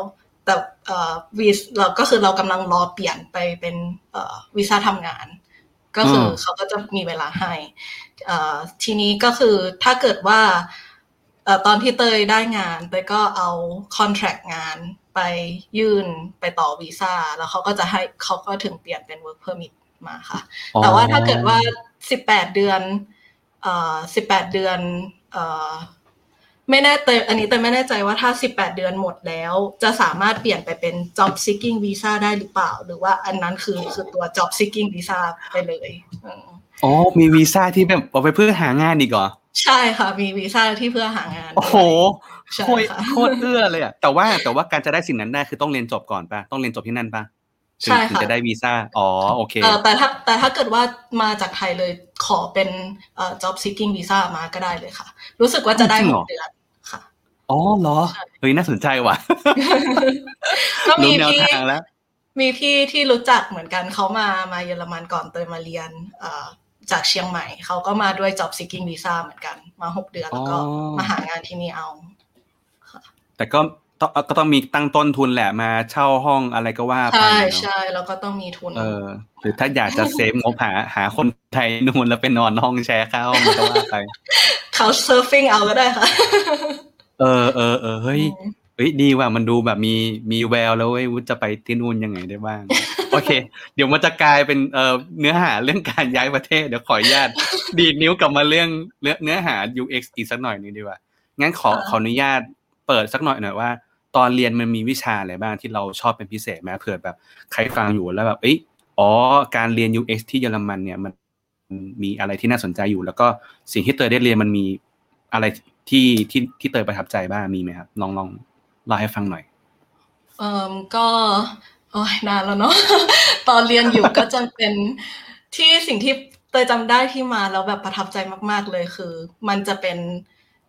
แต่เออวีเราก็คือเรากำลังรอเปลี่ยนไปเป็นเออวีซ่าทำงาน ก็คืออมเขาก็จะมีเวลาให้เอ่อทีนี้ก็คือถ้าเกิดว่าเอ่อตอนที่เตยได้งานเตยก็เอาคอนแท c t งานไปยื่นไปต่อวีซ่าแล้วเขาก็จะให้เขาก็ถึงเปลี่ยนเป็น work permit มาค่ะ แต่ว่าถ้าเกิดว่า 18 เดือนเอ่อ18 เดือนเอ่อ ไม่แน่เตยอันนี้เตยไม่แน่ใจว่าถ้า 18 เดือนหมดแล้ว จะสามารถเปลี่ยนไปเป็น job seeking visa ได้หรือเปล่า หรือว่าอันนั้นคือคือตัว job seeking visa ไปเลยอืมอ๋อมีวีซ่าที่แบบเอาไปเพื่อหางานอีกเหรอใช่ค่ะ มีวีซ่าที่เพื่อหางาน โอ้โหใช่โคตรค่ะโคตรเอื้อเลยอะแต่ว่าแต่ว่าการจะได้สิ่งนั้นได้คือต้องเรียนจบก่อนป่ะต้องเรียนจบที่นั่นป่ะถึงใช่ถึงค่ะจะได้วีซ่าอ๋อโอเคเอ่อแต่ถ้าแต่ถ้าเกิดว่ามาจากไทยเลยขอเป็นเอ่อ job seeking visa มาก็ได้เลยค่ะ รู้สึกว่าจะได้จริงหเหรกอเดือนค่ะ อ๋อเหรอเฮ้ยน่าสนใจว่ะก็มีรู้แนวพี่ทางแล้วมีพี่ที่รู้จักเหมือนกันเขามามาเยอรมันก่อนเตยมาเรียนเอ่อจากเชียงใหม่เขาก็มาด้วย job seeking visa เหมือนกัน มาหกเดือนแล้วก็อ๋อมาหางานที่นี่เอาแต่ก็ต้องก็ต้องมีตั้งต้นทุนแหละมาเช่าห้องอะไรก็ว่าไปใช่เนอะใช่แล้วก็ต้องมีทุน เออ หรือถ้าอยากจะเซฟงบหาหาคนไทยนู่นแล้วไปนอนห้องแชร์ข้าวมันก็ว่าไปเขา surfing เอาก็ได้ค่ะ เออเออเออเฮ้ยเฮ้ยดีว่ะมันดูแบบมีมีแววแล้วเว้ยวุฒจะไปที่นู่นยังไงได้บ้าง โอเค เดี๋ยวมันจะกลายเป็นเอ่อเนื้อหาเรื่องการย้ายประเทศเดี๋ยวขออนุญาตดีดนิ้วกลับมาเรื่องเนื้อเนื้อหา UX อีกสักหน่อยหนึงดีกว่างั้นขอค่ะขออนุญาตเปิดสักหน่อยหน่อยว่า ตอนเรียนมันมีวิชาอะไรบ้างที่เราชอบเป็นพิเศษไหมเผื่อแบบใครฟังอยู่แล้วแบบเอ้ยอ๋อการเรียน UX ที่เยอรมันเนี่ยมันมีอะไรที่น่าสนใจอยู่ แล้วก็สิ่งที่เตยได้เรียนมันมีอะไร ที่ที่ที่เตยประทับใจบ้างมีไหมครับลองลองเล่าให้ฟังหน่อยเอ่อก็โอ้ยนานแล้วเนาะตอนเรียนอยู่ก็จะเป็นที่สิ่งที่เตยจำได้ที่มาแล้วแบบประทับใจมาก ๆ เลยคือ มันจะเป็น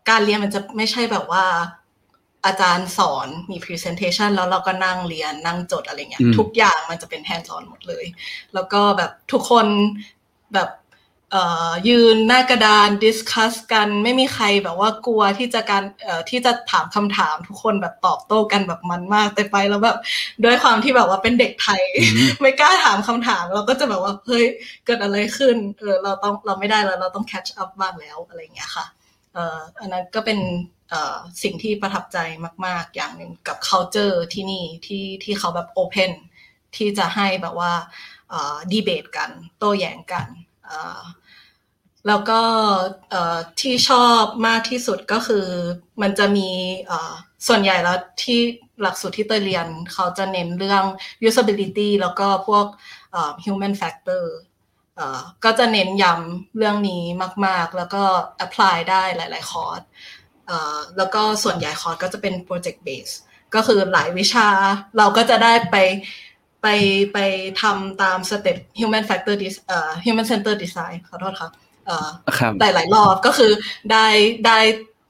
การเรียนมันจะไม่ใช่แบบว่าอาจารย์สอนมี presentation แล้วเราก็นั่งเรียนนั่งจดอะไรเงี้ยอืมทุกอย่างมันจะเป็น hands on หมดเลย แล้วก็แบบทุกคนแบบเอ่อ ยืนหน้ากระดาน discuss กัน ไม่มีใครแบบว่ากลัวที่จะการเอ่อที่จะถามคำถามทุกคนแบบตอบโต้กันแบบมันมากแต่ไปแล้วแบบด้วยความที่แบบว่าเป็นเด็กไทยอืมไม่กล้าถามคำถาม เราก็จะแบบว่าเฮ้ยเกิดอะไรขึ้นเออเราต้องเราไม่ได้แล้วเราต้อง catch up บ้างแล้วอะไรอย่างเงี้ยค่ะเอ่ออันนั้นก็เป็นเอ่อสิ่งที่ประทับใจมาก ๆ อย่างหนึ่งกับ culture ที่นี่ที่ที่เขาแบบ open ที่จะให้แบบว่าดีเบตกัน โต้แย้งกันเอ่อ แล้วก็ที่ชอบมากที่สุดก็คือมันจะมีส่วนใหญ่แล้วที่หลักสูตรที่เตยเรียนเขาจะเน้นเรื่อง usability แล้วก็พวก human factor ก็จะเน้นย้ำเรื่องนี้มาก ๆ แล้วก็ apply ได้หลาย ๆ คอร์สแล้วก็ส่วนใหญ่คอร์สก็จะเป็น project base ก็คือหลายวิชาเราก็จะได้ไป ไปไปทำตามสเต็ป human factor dis เอ่อ human center design ขอโทษค่ะเอ่อครับหลายๆรอบก็คือได้ได้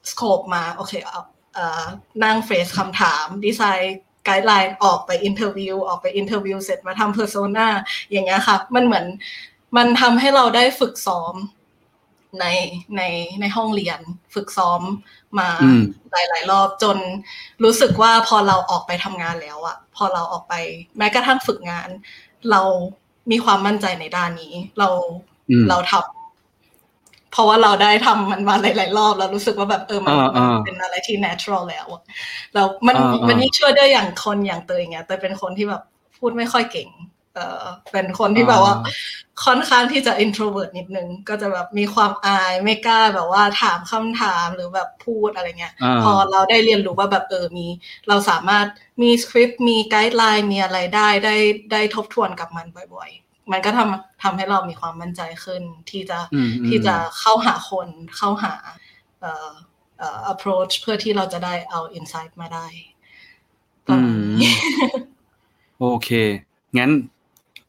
scope มาโอเคเอาเอ่อนั่งเฟสคำถาม design guideline ออกไป interview ออกไป interview เสร็จมาทำ persona อย่างเงี้ยค่ะ มันเหมือนมันทำให้เราได้ฝึกซ้อม ในในในห้องเรียนฝึกซ้อมมาอืมหลาย ๆ รอบจนรู้สึกว่าพอเราออกไปทำงานแล้วอะพอเราออกไปแม้กระทั่งฝึกงาน เรามีความมั่นใจในด้านนี้ เราอืมเราทำเพราะว่าเราได้ทำมันมาหลาย ๆ รอบแล้วรู้สึกว่าแบบเออมันอ่าอ่าเป็นอะไรที่ natural แล้วอะแล้วมันอ่าอ่ามัมันยิ่งช่วยได้อย่างคนอย่างเตยเงี้ยเตยเป็นคนที่แบบพูดไม่ค่อยเก่ง เออเป็นคนที่แบบว่า ค่อนข้างที่จะ introvert นิดนึง ก็จะแบบมีความอายไม่กล้าแบบว่าถามคำถามหรือแบบพูดอะไรเงี้ยอ่าพอเราได้เรียนรู้ว่าแบบเออมี เราสามารถมีสคริปต์มีไกด์ไลน์มีอะไรได้ได้ได้ทบทวนกับมันบ่อยๆ มันก็ทำทำให้เรามีความมั่นใจขึ้นที่จะอืมอืมที่จะเข้าหาคนเข้าหาเอ่อเอ่อ approach เพื่อที่เราจะได้เอา insight มาได้ประมาณนี้โอเค งั้น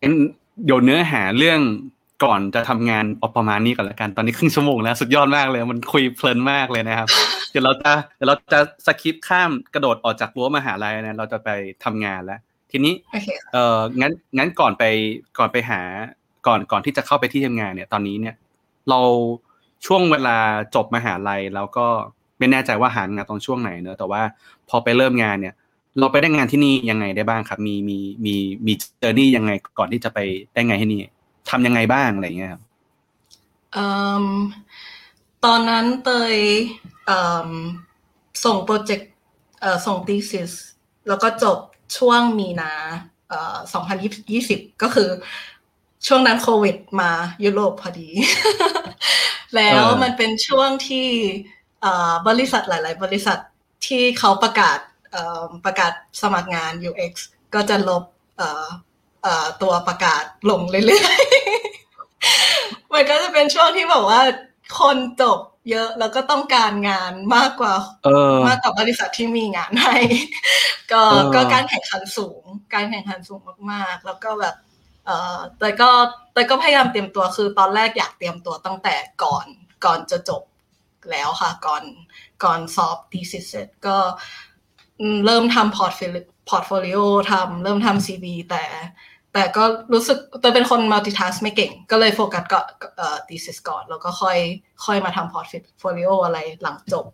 งั้นเดี๋ยวเนื้อหาเรื่องก่อนจะทำงานเอาประมาณนี้ก่อนละกันตอนนี้ครึ่งชั่วโมงแล้วสุดยอดมากเลย มันคุยเพลินมากเลยนะครับ เดี๋ยวเราจะเดี๋ยวเราจะสคิปข้ามกระโดดออกจากรั้วมหาลัยนะเราจะไปทำงานแล้ว ทีนี้โอเคค่ะเอองั้นงั้นก่อนไปก่อนไปหาก่อนก่อนที่จะเข้าไปที่ทำงานเนี่ยตอนนี้เนี่ย เราช่วงเวลาจบมหาลัยแล้วก็ไม่แน่ใจว่าหางานตอนช่วงไหนเนอะแต่ว่าพอไปเริ่มงานเนี่ย เราไปได้งานที่นี่ยังไงได้บ้างครับ มีมีมีมีเจอร์นี่ยังไงก่อนที่จะไปได้งานที่นี่ทำยังไงบ้างอะไรอย่างเงี้ยครับเอิ่มตอนนั้นเตยเอิ่มส่งโปรเจกต์เอ่อส่ง thesis แล้วก็จบช่วงมีนาเอ่อ2020 ก็คือช่วงนั้นโควิดมายุโรปพอดี แล้วเออมันเป็นช่วงที่เอ่อบริษัทหลาย ๆ บริษัทที่เขาประกาศเอ่อ ประกาศสมัครงาน UX ก็จะลบเอ่อเอ่อตัวประกาศลงเรื่อยๆ มันก็จะเป็นช่วงที่แบบว่าคนจบเยอะแล้วก็ต้องการงานมากกว่าเออมากกว่าบริษัทที่มีงานให้ ก็เออก็การแข่งขันสูง การแข่งขันสูงมากๆ แล้วก็แบบเอ่อแต่ก็แต่ก็พยายามเตรียมตัวคือตอนแรกอยากเตรียมตัวตั้งแต่ก่อนก่อนจะจบแล้วค่ะ ก่อนก่อนสอบ thesis เสร็จก็อืม เริ่มทำ portfoli portfolio ทำเริ่มทำ CV แต่ แต่ก็รู้สึกเตยเป็นคน multitask ไม่เก่ง ก็เลยโฟกัสก็เอ่อ thesis ก่อน แล้วก็ค่อยค่อยมาทำ portfolio อะไรหลังจบ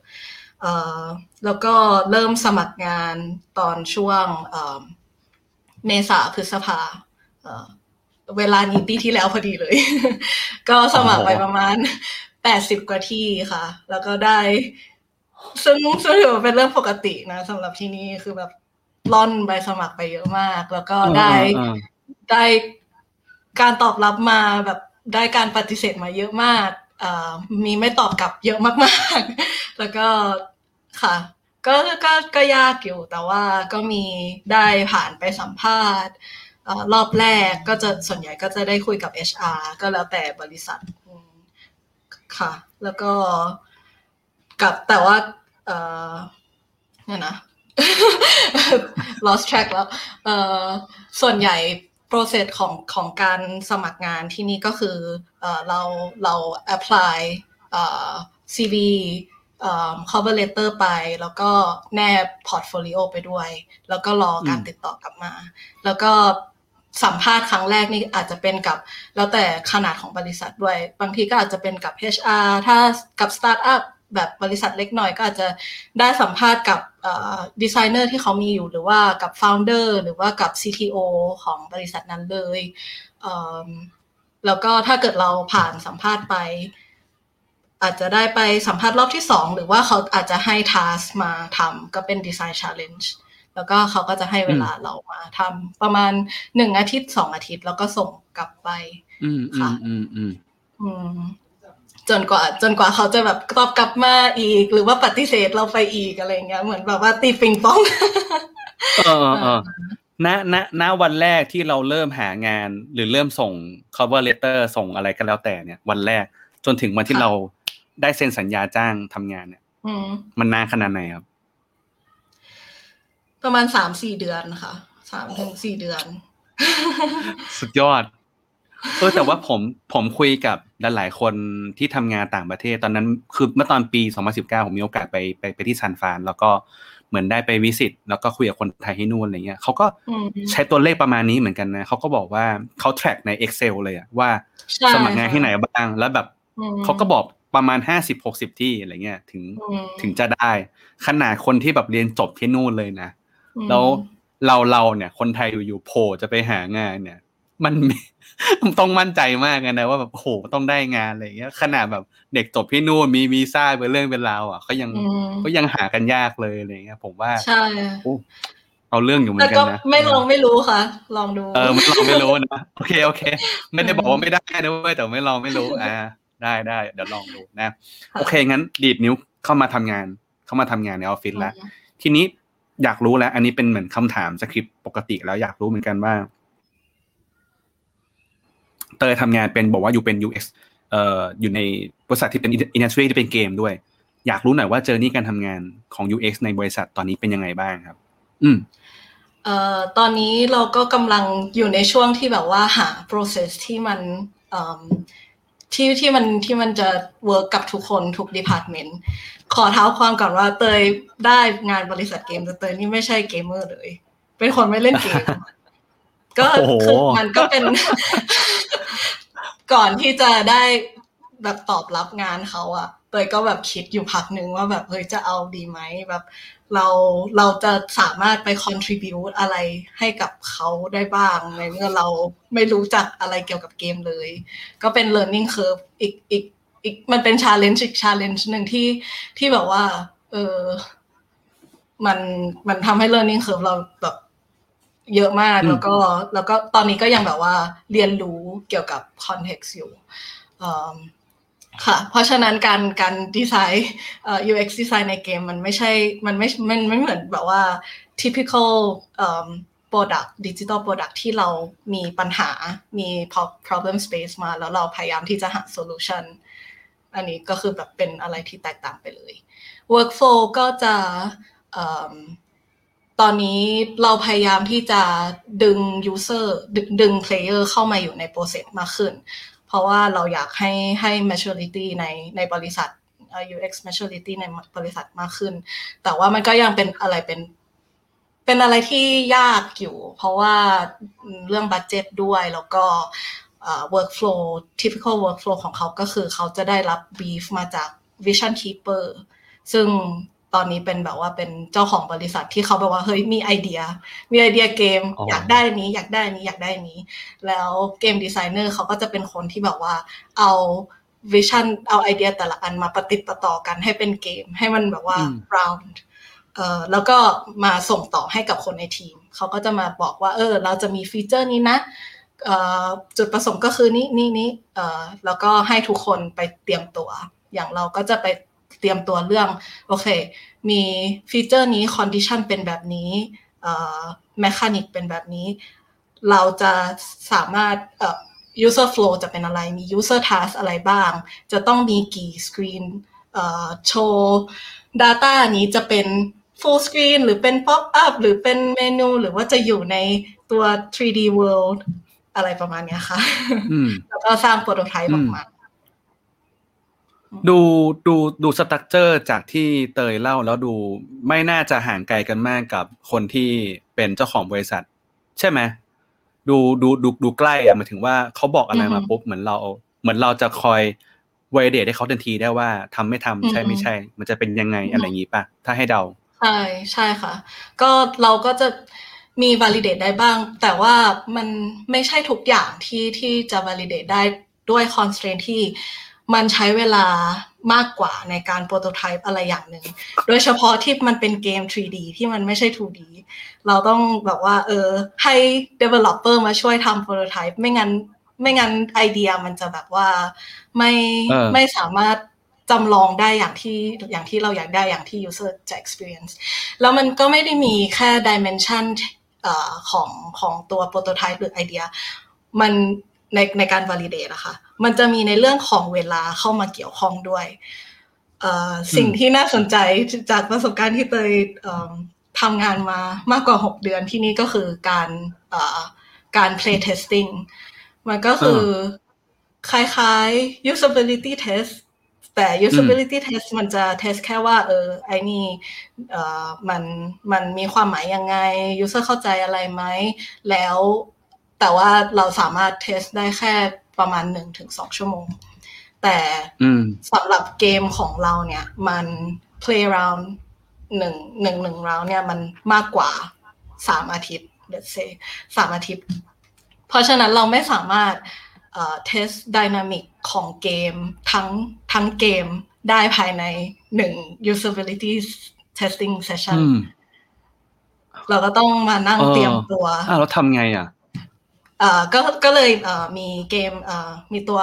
เอ่อแล้วก็เริ่มสมัครงานตอนช่วงเอ่อเมษาพฤษภาเอ่อเวลานี้ปีที่แล้วพอดีเลย ก็สมัครไปประมาณแปดสิบกว่าที่ค่ะ แล้วก็ได้ ซึ่งซึ่งถือว่าเป็นเรื่องปกตินะสำหรับที่นี่คือแบบล่อนใบสมัครไปเยอะมาก แล้วก็ได้เออได้การตอบรับมาแบบได้การปฏิเสธมาเยอะมากอ่ามีไม่ตอบกลับเยอะมากๆ แล้วก็ค่ะ ก็ก็ก็ยากอยู่แต่ว่าก็มีได้ผ่านไปสัมภาษณ์อ่ารอบแรกก็จะส่วนใหญ่ก็จะได้คุยกับ HR ก็แล้วแต่บริษัทอืมค่ะ แล้วก็ กับแต่ว่าเอ่อเนี่ยนะ lost track แล้วเอ่อส่วนใหญ่ process ของของการสมัครงานที่นี่ก็คือเอ่อเราเรา apply เอ่อ CV เอ่อ cover letter ไป แล้วก็แนบ portfolio ไปด้วย แล้วก็รอการอืมติดต่อกลับมา แล้วก็สัมภาษณ์ครั้งแรกนี่อาจจะเป็นกับ แล้วแต่ขนาดของบริษัทด้วย บางทีก็อาจจะเป็นกับ HR ถ้ากับสตาร์ทอัพ แบบบริษัทเล็กหน่อยก็อาจจะได้สัมภาษณ์กับดีไซเนอร์ที่เขามีอยู่หรือว่ากับ founder หรือว่ากับ CTO ของบริษัทนั้นเลยเอิ่มแล้วก็ถ้าเกิดเราผ่านสัมภาษณ์ไป อาจจะได้ไปสัมภาษณ์รอบที่สองหรือว่าเขาอาจจะให้ task มาทำก็เป็นดีไซน์ challenge แล้วก็เขาก็จะให้เวลาเรามาทำประมาณหนึ่งอาทิตย์สองอาทิตย์ แล้วก็ส่งกลับไปอืมอืค่ะมอืมอืมอืม จนกว่าจนกว่าเขาจะแบบตอบกลับมาอีก หรือว่าปฏิเสธเราไปอีกอะไรเงี้ยเหมือนแบบว่าตีปิงปองเออเออเออณณณวันแรกที่เราเริ่มหางาน หรือเริ่มส่ง cover letter ส่งอะไรก็แล้วแต่เนี่ย วันแรกจนถึงวันที่ค่ะเราได้เซ็นสัญญาจ้างทำงานเนี่ยอืมมันนานขนาดไหนครับ ประมาณสามสี่เดือนค่ะสามถึงสี่เดือน สุดยอด เออแต่ว่าผมผมคุยกับหลายๆคนที่ทำงานต่างประเทศ ตอนนั้นคือเมื่อตอนปี 2019 ผมมีโอกาสไปไปไปที่ซานฟรานแล้วก็เหมือนได้ไปวิสิตแล้วก็คุยกับคนไทยที่นู่นอะไรเงี้ยเขาก็อืมใช้ตัวเลขประมาณนี้เหมือนกันนะเขาก็บอกว่าเขา track ใน Excel เลยอะว่าใช่สมัครงานที่ไหนบ้าง แล้วแบบอืมเขาก็บอกประมาณ50-60ที่อะไรเงี้ยถึงอืมถึงจะได้ ขนาดคนที่แบบเรียนจบที่นู่นเลยนะอืมแล้วเราเราเนี่ย คนไทยอยู่ๆโผล่จะไปหางานเนี่ย มันมัน ต้องมั่นใจมากเลยนะว่าแบบโอ้โหต้องได้งานอะไรอย่างเงี้ยขนาดแบบเด็กจบที่นู่นมีวีซ่าเป็นเรื่องเป็นราวอะเขายังอืมก็ยังหากันยากเลยอะไรเงี้ย ผมว่าใช่โอ้เอาเรื่องอยู่เหมือแต่นกัก็นนะไม่ลองไม่รู้ค่ะ ลองดู เออไม่ลองไม่รู้นะโอเคโอเค ไม่ได้บอกว่าไม่ได้นะเว้ยแต่ไม่ลองไม่รู้อ่าได้ได้เดี๋ยวลองดูนะค่ะโอเคงั้นดีดนิ้วเข้ามาทำงาน เข้ามาทำงานในออฟฟิศแล้วทีนี้อยากรู้แล้ว อันนี้เป็นเหมือนคำถามสคริปต์ปกติแล้วอยากรู้เหมือนกันว่า เตยทำงานเป็นบอกว่าอยู่เป็น UX เอ่ออยู่ในบริษัทที่เป็นอินดัสทรีที่เป็นเกมด้วย อยากรู้หน่อยว่าเจอนี่การทำงานของ UX ในบริษัทตอนนี้เป็นยังไงบ้างครับ อืมเอ่อตอนนี้เราก็กำลังอยู่ในช่วงที่แบบว่าหา process ที่มันเอิ่มที่ที่มันที่มันจะ work กับทุกคนทุก department ขอเท้าความก่อนว่าเตยได้งานบริษัทเกมแต่เตยนี่ไม่ใช่เกมเมอร์เลย เป็นคนไม่เล่นเกม ก็โอ้โหคือมันก็เป็น ก่อนที่จะได้แบบตอบรับงานเขาอะเตยก็แบบคิดอยู่พักหนึ่งว่าแบบเฮ้ยจะเอาดีไหมแบบเราเราจะสามารถไป contribute อะไรให้กับเขาได้บ้างในเมื่อเราไม่รู้จักอะไรเกี่ยวกับเกมเลย ก็เป็น learning curve อีกอีกอีกมันเป็น challenge อีก challenge หนึ่งที่ที่แบบว่า เออมันมันทำให้ learning curve เราแบบ เยอะมากอืมแล้วก็แล้วก็ตอนนี้ก็ยังแบบว่าเรียนรู้เกี่ยวกับ context อยู่อืมค่ะเพราะฉะนั้นการการดีไซน์เอ่อ UX ดีไซน์ในเกมมันไม่ใช่มันไม่มันไม่เหมือนแบบว่า typical เอ่อ product digital product ที่เรามีปัญหามี pro- problem space มา แล้วเราพยายามที่จะหา solution อันนี้ก็คือแบบเป็นอะไรที่แตกต่างไปเลย workflow ก็จะเอิ่ม ตอนนี้เราพยายามที่จะดึง user ดึงดึง player เข้ามาอยู่ใน process มากขึ้น เพราะว่าเราอยากให้ให้ maturity ในในบริษัท UX maturity ในบริษัทมากขึ้น แต่ว่ามันก็ยังเป็นอะไรเป็นเป็นอะไรที่ยากอยู่ เพราะว่าเรื่องบัตเจ็ตด้วยแล้วก็ workflow typical workflow ของเขาก็คือเขาจะได้รับ brief มาจาก vision keeper ซึ่ง ตอนนี้เป็นแบบว่าเป็นเจ้าของบริษัทที่เขาแบบว่าเฮ้ยมีไอเดีย มีไอเดียเกมอ๋อออยากได้นี้ อยากได้นี้อยากได้นี้ แล้ว game designer เขาก็จะเป็นคนที่แบบว่าเอา vision เอาไอเดียแต่ละอันมาประติดประต่อกันให้เป็นเกม ให้มันแบบว่าอืม round เอ่อแล้วก็มาส่งต่อให้กับคนในทีม เขาก็จะมาบอกว่า เออ เราจะมี feature นี้นะเอ่อจุดประสงค์ก็คือนี้นี้นี้เอ่อแล้วก็ให้ทุกคนไปเตรียมตัว อย่างเราก็จะไป เตรียมตัวเรื่องโอเค มี feature นี้ condition เป็นแบบนี้เอ่อ mechanic เป็นแบบนี้ เราจะสามารถเอ่อ user flow จะเป็นอะไร มี user task อะไรบ้าง จะต้องมีกี่สกรีนเอ่อ show data นี้จะเป็น full screen หรือเป็น pop up หรือเป็นเมนู หรือว่าจะอยู่ในตัว 3D world อะไรประมาณเนี้ยค่ะอืมแล้วก็สร้าง prototype ออกมา ดูดูดู structure จากที่เตยเล่าแล้วดูไม่น่าจะห่างไกลกันมากกับคนที่เป็นเจ้าของบริษัท ใช่ไหมดูดูดูดูใกล้อะหมายถึงว่าเขาบอกอะไรมาปุ๊บเหมือนเราเหมือนเราจะคอยไวเดทให้เขาทันทีได้ว่าทำไม่ทำใช่ไม่ใช่ มันจะเป็นยังไงอะไรอย่างนี้ป่ะ ถ้าให้เดา ใช่ใช่ค่ะ ก็เราก็จะมี validate ได้บ้าง แต่ว่ามันไม่ใช่ทุกอย่างที่ที่จะ validate ได้ด้วย constraint ที่ มันใช้เวลามากกว่าในการ prototype อะไรอย่างหนึ่ง โดยเฉพาะที่มันเป็นเกม 3D ที่มันไม่ใช่ 2D เราต้องแบบว่า เออ ให้ developer มาช่วยทำ prototype ไม่งั้น ไม่งั้นไอเดียมันจะแบบว่าไม่ไม่สามารถจำลองได้อย่างที่อย่างที่เราอยากได้อย่างที่ user จะ experience แล้วมันก็ไม่ได้มีแค่ dimension ของของตัว prototype หรือไอเดีย มันในในการ validate อะค่ะ มันจะมีในเรื่องของเวลาเข้ามาเกี่ยวข้องด้วยเอ่อสิ่งที่น่าสนใจจากประสบการณ์ที่เตยเอิ่มทำงานมามากกว่า 6 เดือนที่นี่ก็คือการเอ่อการ play testing มันก็คือคล้ายๆ usability test แต่ usability test มันจะ test แค่ว่า เออ ไอ้นี่เอ่อมันมันมีความหมายยังไง user เข้าใจอะไรไหม แล้วแต่ว่าเราสามารถ test ได้แค่ ประมาณ1-2ชั่วโมง แต่อืมสำหรับเกมของเราเนี่ย มัน play round หนึ่งหนึ่งหนึ่ง round เนี่ยมันมากกว่าสามอาทิตย์ let's say สามอาทิตย์ เพราะฉะนั้นเราไม่สามารถเอ่อ test dynamic ของเกมทั้งทั้งเกมได้ภายในหนึ่ง usability testing session อืมเราก็ต้องมานั่งเออเตรียมตัวอ่าแล้วทำไงอะ เอ่อก็ก็เลยเอ่อมีเกมเอ่อมีตัว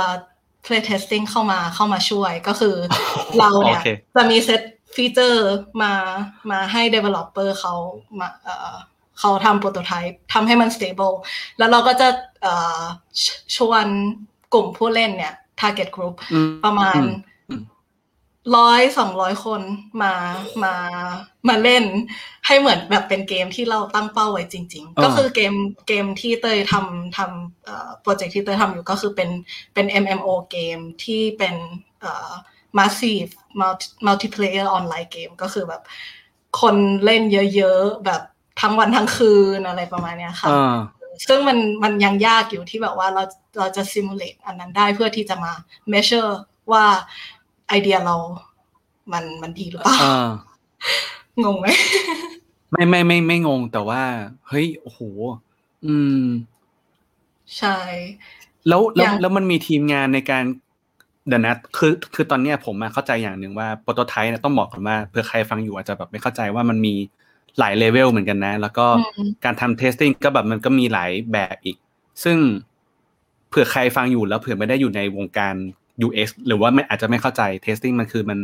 play testing เข้ามาเข้ามาช่วยก็คือเราเนี่ยโอเคจะมีเซตฟีเจอร์มามาให้ developer เขามาเอ่อเขาทำ prototype ทำให้มัน stable แล้วเราก็จะเอ่อชชวนกลุ่มผู้เล่นเนี่ย target group อืมประมาณอืมอืม ร้อยสองร้อยคนมามามาเล่น ให้เหมือนแบบเป็นเกมที่เราตั้งเป้าไว้จริงอ่าๆก็คือเกมเกมที่เตยทำทำเอ่อโปรเจกต์ที่เตยทำอยู่ก็คือเป็นเป็น MMO เกมที่เป็นเอ่อ massive multi multiplayer online เกมก็คือแบบ คนเล่นเยอะๆ แบบทั้งวันทั้งคืนอะไรประมาณเนี้ยค่ะอ่าซึ่งมันมันยังยากอยู่ที่แบบว่าเราเราจะ simulate อันนั้นได้เพื่อที่จะมา measure ว่า ไอเดียเรา มันมันดีหรือเปล่าอ่างงไหมไม่ไม่ไม่ไม่งงแต่ว่า เฮ้ยโอ้โหอืม ใช่ แล้วแล้วอย่างแล้วมันมีทีมงานในการเดี๋ยวนะคือคือตอนเนี้ยผมมาเข้าใจอย่างหนึ่งว่าโปรโตไทป์ต้องบอกก่อนว่าเผื่อใครฟังอยู่อาจจะแบบไม่เข้าใจว่ามันมีหลายเลเวลเหมือนกันนะ แล้วก็อืมการทำ testing ก็แบบมันก็มีหลายแบบอีก ซึ่งเผื่อใครฟังอยู่แล้วเผื่อไม่ได้อยู่ในวงการ UX หรือว่าไม่อาจจะไม่เข้าใจ testing มันคือมัน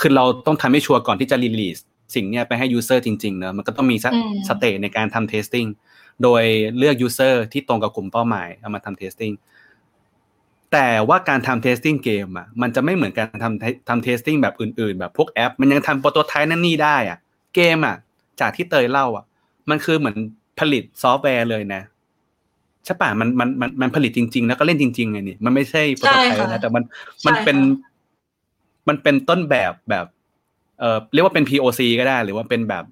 คือเราต้องทำให้ sure ก่อนที่จะ release สิ่งเนี้ยไปให้ user จริงๆเนอะมันก็ต้องมีสอืม stage ในการทำ testing โดยเลือก user ที่ตรงกับกลุ่มเป้าหมายเอามาทำ testing แต่ว่าการทำ testing เกมอะมันจะไม่เหมือนการทำทำ testing แบบอื่นๆ แบบพวกแอป มันยังทำ prototype นั่นนี่ได้อะเกมอะจากที่เตยเล่าอะ มันคือเหมือนผลิตซอฟต์แวร์เลยนะ ใช่ป่ะมันมันมันมันผลิตจริง ๆ แล้วก็เล่นจริงๆไงนี่มันไม่ใช่ prototype ใช่ค่ะนะแต่มันมันเป็นใช่ค่ะมันเป็นต้นแบบแบบเอ่อเรียกว่าเป็น POC ก็ได้ หรือว่าเป็นแบบ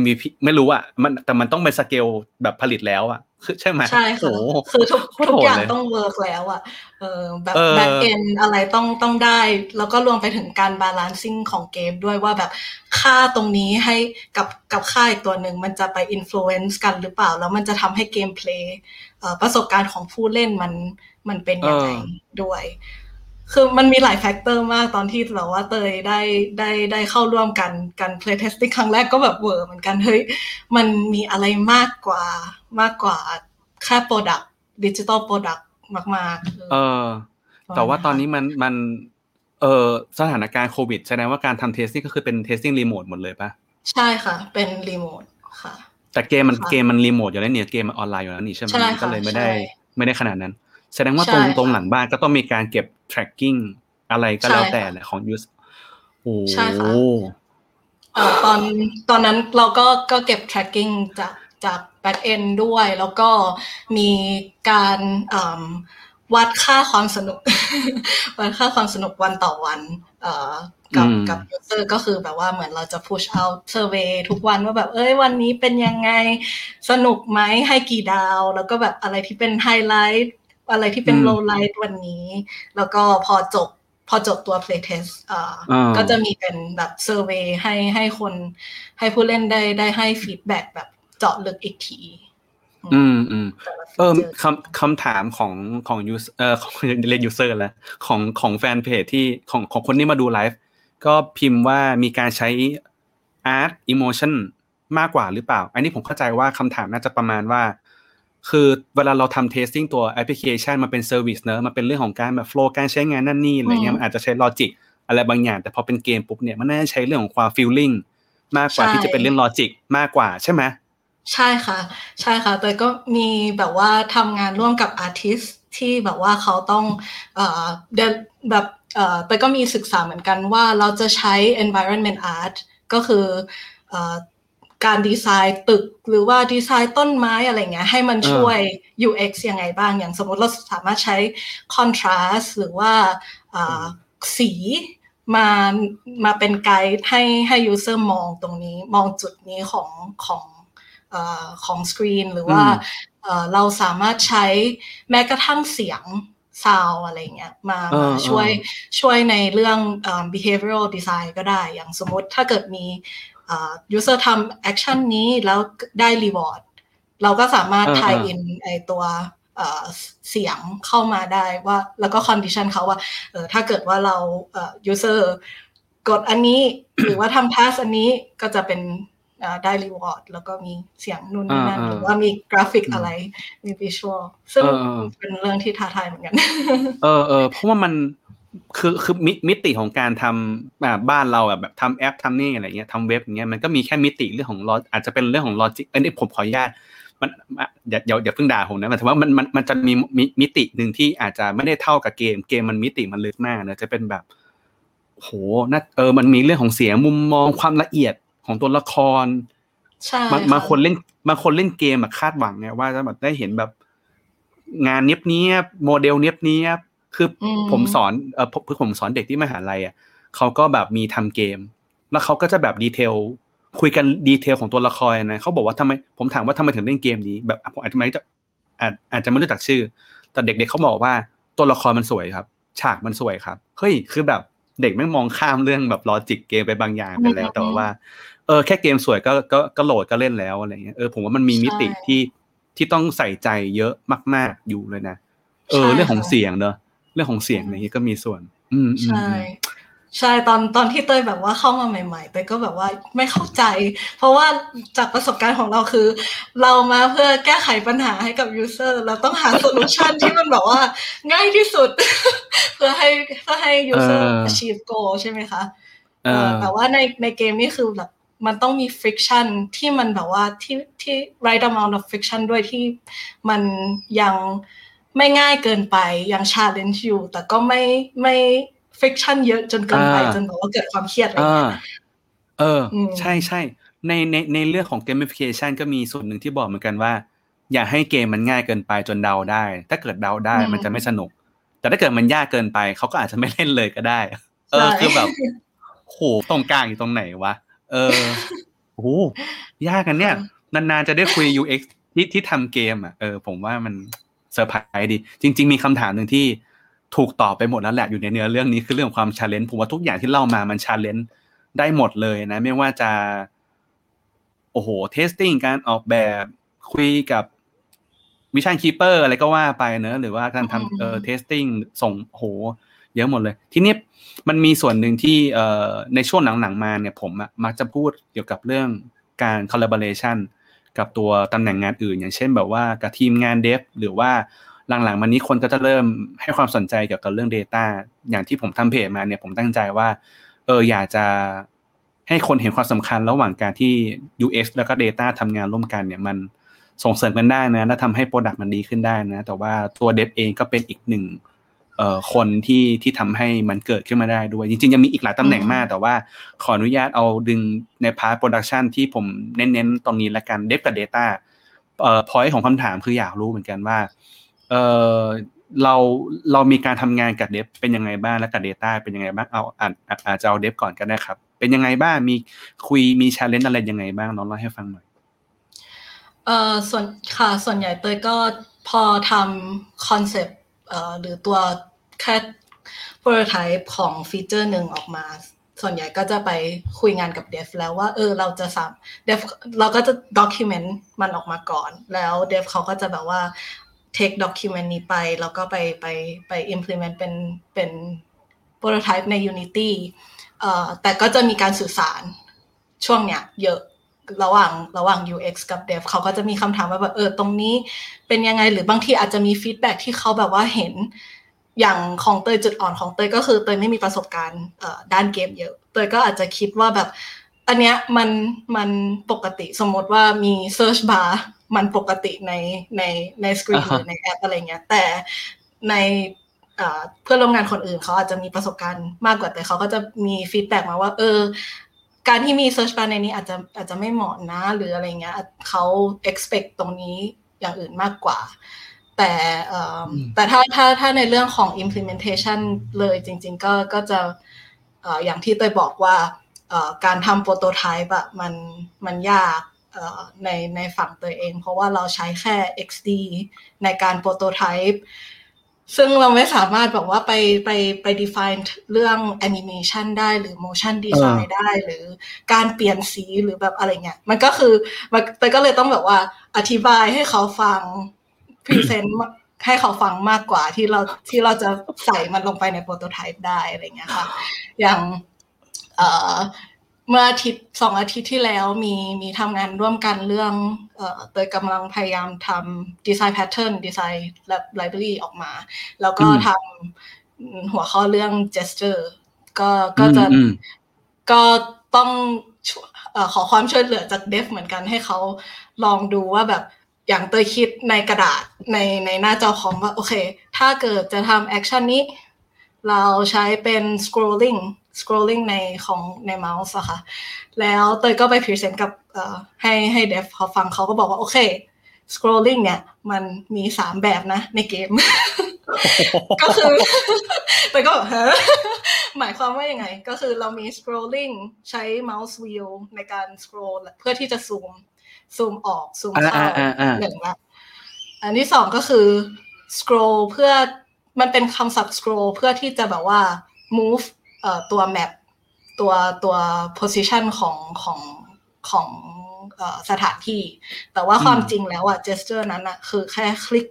MVP ไม่รู้อะมันแต่มันต้องเป็นสเกลแบบผลิตแล้วอะคือใช่ไหมใช่ค่ะโอ้โหคือทุกโคตรทุกโหดอย่างเลยต้อง work แล้วอะเออแบบเออ back end อะไรต้องต้องได้ แล้วก็รวมไปถึงการ balancing ของเกมด้วยว่าแบบค่าตรงนี้ให้กับกับค่าอีกตัวหนึ่งมันจะไปอิ f ฟ u e n c e กันหรือเปล่า แล้วมันจะทำให้ gameplay ประสบการณ์ของผู้เล่นมันมันเป็นยังไงด้วย คือมันมีหลาย factor มากตอนที่แบบว่าเตยได้ได้ได้เข้าร่วมกันกัน play testing ครั้งแรกก็แบบเวอร์เหมือนกันเฮ้ยมันมีอะไรมากกว่ามากกว่าแค่ product digital product มากๆเออ แต่ว่าตอนนี้มันมันเออสถานการณ์โควิดแสดงว่าการทำ testing ก็คือเป็น testing remote หมดเลยปะใช่ค่ะ เป็นรีโมทค่ะ แต่เกมมันค่ะเกมมันรีโมทอยู่แล้วเนี่ยเกมมันออนไลน์อยู่แล้วนี่ใช่ไหมใช่มันก็เลยค่ะไม่ได้ใช่ไม่ได้ขนาดนั้น แสดงว่าตรงใช่ค่ะตรงหลังบ้านก็ต้องมีการเก็บ tracking อะไรก็แล้วใช่ค่ะแต่แหละของ use โอ้ใช่ค่ะเอ่อตอนตอนนั้นเราก็ก็เก็บ tracking จากจาก back end ด้วย แล้วก็มีการเอิ่มวัดค่าความสนุก วัดค่าความสนุกวันต่อวันเอ่อกับกับ user ก็คือแบบว่าเหมือนเราจะ push out survey ทุกวันว่าแบบเอ้ยวันนี้เป็นยังไงสนุกไหมให้กี่ดาว แล้วก็แบบอะไรที่เป็นไฮไลท์ อะไรที่เป็น lowlight วันนี้ แล้วก็พอจบพอจบตัว playtest อ่าก็จะมีเป็นแบบ survey ให้ให้คนให้ผู้เล่นได้ได้ให้ feedback แบบเจาะลึกอีกที อืมอืมเออคำคำถามของของ user เอ่อของเรียน user แล้วของของแฟนเพจที่ของของคนที่มาดูไลฟ์ก็พิมพ์ว่ามีการใช้ art emotion มากกว่าหรือเปล่า อันนี้ผมเข้าใจว่าคำถามน่าจะประมาณว่า คือเวลาเราทำ testing ตัวแอปพลิเคชันมันเป็น service เนอะมันเป็นเรื่องของการแบบ flow การใช้งานนั่นนี่อะไรเงี้ยมันอาจจะใช้ logicอะไรบางอย่าง แต่พอเป็นเกมปุ๊บเนี่ยมันน่าจะใช้เรื่องของความฟีลลิ่งมากกว่าที่จะเป็นเรื่องลอจิกมากกว่าใช่ไหมใช่ค่ะ ใช่ค่ะแต่ก็มีแบบว่าทำงานร่วมกับอาร์ติสที่แบบว่าเขาต้องเอ่อเดแบบเอ่อแต่ก็มีศึกษาเหมือนกันว่าเราจะใช้ environment art ก็คือเอ่อ การดีไซน์ตึกหรือว่าดีไซน์ต้นไม้อะไรเงี้ยให้มันช่วย UX ยังไงบ้าง อย่างสมมติเราสามารถใช้ contrast หรือว่าสีมามาเป็นไกด์ให้ให้ user มองตรงนี้มองจุดนี้ของของของสกรีนหรือว่าเราสามารถใช้แม้กระทั่งเสียงซาวอะไรเงี้ยมามาช่วยช่วยในเรื่อง behavioral design ก็ได้ อย่างสมมติถ้าเกิดมี user ทำ action นี้แล้วได้ reward เราก็สามารถ tie in ไอตัวเสียงเข้ามาได้ว่าแล้วก็ condition เขาว่าเออถ้าเกิดว่าเรา user กดอันนี้หรือว่าทำ task อันนี้ก็จะเป็นได้ reward แล้วก็มีเสียงนู่นนี่นั่นหรือว่ามีกราฟิกอะไรมี visual ซึ่งเป็นเรื่องที่ท้าทายเหมือนกัน เออเออเพราะว่ามัน คือคือมิติของการทำแบบบ้านเราแบบทำแอปทำนี่อะไรเงี้ยทำเว็บอย่างเงี้ยมันก็มีแค่มิติเรื่องของลออาจจะเป็นเรื่องของ logic อันนี้ผมขออนุญาตมันอย่าอย่าอย่าเพิ่งด่าผมนะหมายถึงว่ามันมันมันจะมีมิติหนึ่งที่อาจจะไม่ได้เท่ากับเกม เกมมันมิติมันลึกมากนะจะเป็นแบบโหน่าเออมันมีเรื่องของเสียงมุมมองความละเอียดของตัวละครใช่บางคนเล่นบางคนเล่นเกมแบบคาดหวังไงว่าจะแบบได้เห็นแบบงานเนี้ยบเนี้ยโมเดลเนี้ยบเนี้ย คือผมสอนเออคือผมสอนเด็กที่มหาลัยอะเขาก็แบบมีทำเกม แล้วเขาก็จะแบบ detailคุยกันดีเทลของตัวละครนะเขาบอกว่าทำไมผมถามว่าทำไมถึงเล่นเกมนี้แบบผมอาจจะไม่จะอาจอาจจะไม่รู้จักชื่อ แต่เด็กๆเขาบอกว่าตัวละครมันสวยครับ ฉากมันสวยครับเฮ้ยคือแบบเด็กไม่มองข้ามเรื่องแบบลอจิกเกมไปบางอย่างไปแล้วแต่ว่า เออแค่เกมสวยก็ก็ก็โหลดก็เล่นแล้วอะไรเงี้ยเออผมว่ามันมีมิติที่ที่ต้องใส่ใจเยอะมาก ๆอยู่เลยนะเออเรื่องของเสียงเนอะ เรื่องของเสียงอะไรเงี้ยก็มีส่วน อืมใช่ใช่ตอนตอนที่เตยแบบว่าเข้ามาใหม่ ๆ เตยก็แบบว่าไม่เข้าใจ เพราะว่าจากประสบการณ์ของเราคือ เรามาเพื่อแก้ไขปัญหาให้กับ user เราต้องหา solution ที่มันแบบว่าง่ายที่สุด เพื่อให้เพื่อให้ user achieve goal ใช่ไหมคะแต่ว่าในในเกมนี่คือแบบมันต้องมี friction ที่มันแบบว่าที่ที่ right amount of friction ด้วยที่มันยัง ไม่ง่ายเกินไปยัง challenge อยู่ แต่ก็ไม่ไม่ friction เยอะจนเกินไปจนแบบว่าเกิดความเครียดอะไรเงี้ยเออ ใช่ใช่ในในในเรื่องของ gamification ก็มีส่วนหนึ่งที่บอกเหมือนกันว่า อย่าให้เกมมันง่ายเกินไปจนเดาได้ ถ้าเกิดเดาได้มันจะไม่สนุก แต่ถ้าเกิดมันยากเกินไปเขาก็อาจจะไม่เล่นเลยก็ได้ เออคือแบบโหตรงกลางอยู่ตรงไหนวะเออโอ้ยากกันเนี่ย นานๆจะได้คุย UX ที่ที่ทำเกมอะเออผมว่ามัน เซอร์ไพรส์ดี จริง ๆ มีคำถามหนึ่งที่ถูกตอบไปหมดแล้วแหละอยู่ในเนื้อเรื่องนี้คือเรื่องความ challenge ผมว่าทุกอย่างที่เล่ามามัน challenge ได้หมดเลยนะ ไม่ว่าจะโอ้โห testing การออกแบบคุยกับ vision keeper อะไรก็ว่าไปเนอะหรือว่าการทำเอ่อ testing ส่งโห เยอะหมดเลย ทีนี้มันมีส่วนหนึ่งที่เอ่อในช่วงหลังๆมาเนี่ยผมมักจะพูดเกี่ยวกับเรื่องการ collaboration กับตัวตำแหน่งงานอื่น อย่างเช่นแบบว่ากับทีมงาน dev หรือว่าหลังๆมานี้คนก็จะเริ่มให้ความสนใจเกี่ยวกับเรื่อง Data อย่างที่ผมทำเพจมาเนี่ยผมตั้งใจว่าเอออยากจะให้คนเห็นความสำคัญระหว่างการที่ UX แล้วก็ Data ทำงานร่วมกันเนี่ยมันส่งเสริมกันได้นะและทำให้ product มันดีขึ้นได้นะ แต่ว่าตัว dev เองก็เป็นอีกหนึ่ง คนที่ที่ทำให้มันเกิดขึ้นมาได้ด้วย จริงๆ ยังมีอีกหลายตำแหน่งมาก แต่ว่าขออนุญาตเอาดึงใน part production ที่ผมเน้นๆ ตรงนี้ละกัน dev กับ Data เอ่อพอยของคำถามคืออยากรู้เหมือนกันว่าเอ่อเราเรามีการทำงานกับ dev เป็นยังไงบ้างและกับ Data เป็นยังไงบ้างเอาอาจอาจจะเอา dev ก่อนก็ได้ครับ เป็นยังไงบ้างมีคุยมี challenge อะไรยังไงบ้างน้องเล่าให้ฟังหน่อยเอ่อส่วนค่ะส่วนใหญ่เตยก็พอทำ concept เอ่อ หรือตัวแค่ prototype ของฟีเจอร์หนึ่งออกมา ส่วนใหญ่ก็จะไปคุยงานกับ Dev แล้วว่า เออเราจะสาม Dev เราก็จะ document มันออกมาก่อน แล้ว Dev เขาก็จะแบบว่า take document นี้ไป แล้วก็ไปไปไป implement เป็นเป็น prototype ใน Unity เอ่อแต่ก็จะมีการสื่อสารช่วงเนี้ยเยอะ ระหว่างระหว่าง UX กับ Dev เขาก็จะมีคำถามว่าแบบเออตรงนี้เป็นยังไงหรือบางทีอาจจะมี feedback ที่เขาแบบว่าเห็นอย่างของเตยจุดอ่อนของเตยก็คือเตยไม่มีประสบการณ์ด้านเกมเยอะ เตยก็อาจจะคิดว่าแบบอันเนี้ยมันมันปกติสมมติว่ามี search bar มันปกติในในในสกรีนหรือในแอปอะไรเงี้ยแต่ในเพื่อนร่วมงานคนอื่นเขาอาจจะมีประสบการณ์มากกว่าแต่เขาก็จะมี feedback มาว่า เออ การที่มี search bar ในนี้อาจจะอาจจะไม่เหมาะนะ หรืออะไรเงี้ยเขา expect ตรงนี้อย่างอื่นมากกว่า แต่แต่ถ้าถ้าถ้าในเรื่องของ implementation เลยจริง ๆ ก็ก็จะอย่างที่เตยบอกว่าการทำโปรโตไทป์อะมันมันยากในในฝั่งตัวเอง เพราะว่าเราใช้แค่ XD ในการโปรโตไทป์ ซึ่งเราไม่สามารถแบบว่าไปไปไป define เรื่อง animation ได้หรือ motion design ได้ หรือการเปลี่ยนสีหรือแบบอะไรเงี้ย มันก็คือมันแต่ก็เลยต้องแบบว่าอธิบายให้เขาฟัง present ให้เขาฟังมากกว่าที่เราที่เราจะใส่มันลงไปใน prototype ได้อะไรเงี้ยค่ะ อย่างเอ่อ เมื่ออาทิตย์สองอาทิตย์ที่แล้วมีมีทำงานร่วมกันเรื่องเอ่อเตยกำลังพยายามทำ design pattern design library ออกมา แล้วก็ทำหัวข้อเรื่อง gesture ก็ก็จะก็ต้องขอความช่วยเหลือจาก dev เหมือนกันให้เขาลองดูว่าแบบอย่างเตยคิดในกระดาษในในหน้าจอคอมว่าโอเค ถ้าเกิดจะทำ action นี้ เราใช้เป็น scrolling scrolling ในของในเมาส์อะค่ะ แล้วเตยก็ไป present กับให้ให้ dev เขาฟังเขาก็บอกว่า โอเค scrolling เนี่ย มันมีสามแบบนะในเกม ก็คือเตยก็แบบเฮ้หมายความว่ายังไง ก็คือเรามี scrolling ใช้ mouse wheel ในการ scroll เพื่อที่จะซูมซูมออกซูมเข้าหนึ่งละอันที่สองก็คือ scroll เพื่อมันเป็นคำศัพท์ scroll เพื่อที่จะแบบว่า move เอ่อตัว map ตัวตัว position ของของของสถานที่ แต่ว่าความจริงแล้วอะ gesture นั้นอะคือแค่คลิก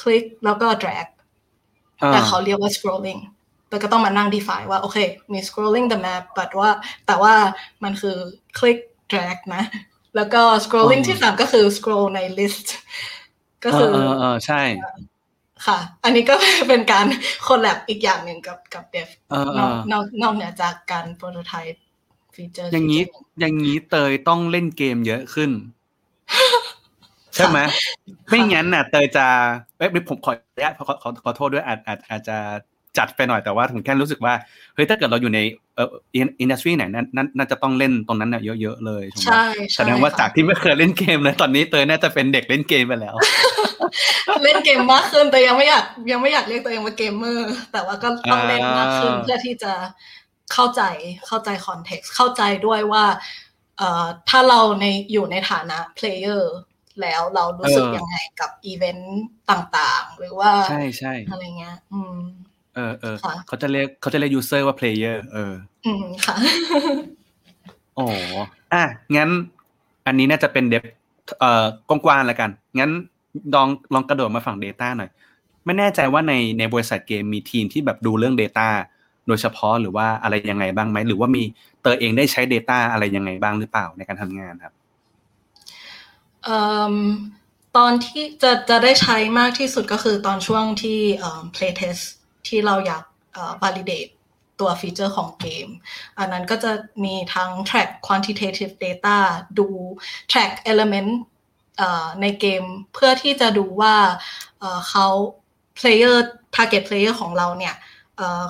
คลิกแล้วก็ drag แต่เขาเรียกว่า scrolling แต่ก็ต้องมานั่ง define ว่า โอเค มี scrolling the map แต่ว่าแต่ว่ามันคือคลิก drag นะ แล้วก็ scrolling ที่สามก็คือ scroll ใน list ก็คือเออใช่ ค่ะ อันนี้ก็เป็นการคนแลบอีกอย่างหนึ่งกับกับเดฟนอกนอกนอกเหนือจากการโปรโตไทป์ฟีเจอร์อย่างนี้ อย่างนี้เตยต้องเล่นเกมเยอะขึ้น ใช่ไหมไม่งั้นน่ะ เตยจะเอ้ยผมขออนุญาตขอขอขอโทษด้วยอาจอาจอาจจะ จัดไปหน่อยแต่ว่าผมแค่รู้สึกว่าเฮ้ยถ้าเกิดเราอยู่ในเอ่อ industry ไหนนั้นน่าจะต้องเล่นตรงนั้นน่ะเยอะๆเลยใช่แสดงว่าจากที่ไม่เคยเล่นเกมเลยตอนนี้เตยน่าจะเป็นเด็กเล่นเกมไปแล้ว เล่นเกมมากขึ้นแต่ยังไม่อยากยังไม่อยากเรียกตัวเองว่าเกมเมอร์แต่ว่าก็ต้องเล่นมากขึ้นเพื่อที่จะเข้าใจเข้าใจ context เข้าใจด้วยว่าเอ่อถ้าเราในอยู่ในฐานะ player แล้วเรารู้สึกยังไงกับอีเวนต์ต่างๆ หรือว่าใช่ใช่อะไรเงี้ย อืม เออเออเขาจะเรียกเขาจะเรียก user ว่า player เออ อืมค่ะอ๋ออะงั้น อันนี้น่าจะเป็น dev เอ่อกว้างๆแล้วกัน งั้นลองลองกระโดดมาฝั่ง Data หน่อย ไม่แน่ใจว่าในในบริษัทเกมมีทีมที่แบบดูเรื่อง Data โดยเฉพาะหรือว่าอะไรยังไงบ้างไหม หรือว่ามีเตอเองได้ใช้ Data อะไรยังไงบ้างหรือเปล่าในการทำงานครับตอนที่จะจะได้ใช้มากที่สุดก็คือตอนช่วงที่ playtest ที่เราอยาก validate ตัวฟีเจอร์ของเกม อันนั้นก็จะมีทั้ง track quantitative data ดู track element ในเกมเพื่อที่จะดูว่าเขา player target player ของเราเนี่ย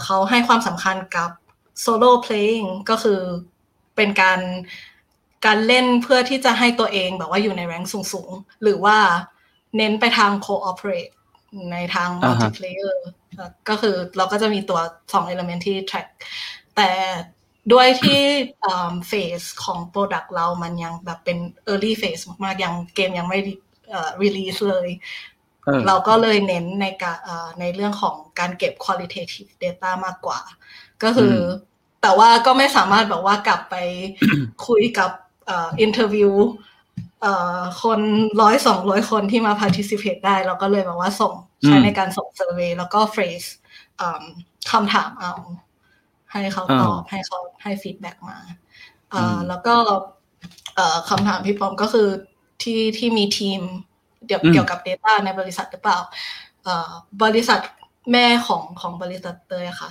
เขาให้ความสำคัญกับ solo playing ก็คือเป็นการการเล่นเพื่อที่จะให้ตัวเองแบบว่าอยู่ในแรงสูง ๆ หรือว่าเน้นไปทาง cooperate ในทางอ่าฮะ multiplayer ก็คือเราก็จะมีตัวสอง element ที่ track แต่ด้วยที่เฟสของ product เรามันยังแบบเป็น early phase มากๆ ยังเกมยังไม่เอ่อ release เลยเออเราก็เลยเน้นในการเอ่อในเรื่องของการเก็บ qualitative data มากกว่า ก็คืออแต่ว่าก็ไม่สามารถแบบว่ากลับไปคุยกับเอ่อ interview เอ่อคนร้อยสองร้อยคนที่มา participate ได้ เราก็เลยแบบว่าส่ง ใช้อืมในการส่ง survey แล้วก็ phrase เอิ่มคำถามเอา ให้เขาตอบให้เขาให้ feedback มาเอ่ออมแล้วก็เอ่อคำถามพี่ปอมก็คือที่ที่มีทีมเกี่ยวอืมเกี่ยวกับ Data ในบริษัทหรือเปล่าเอ่อบริษัทแม่ของของบริษัทเตยอะค่ะ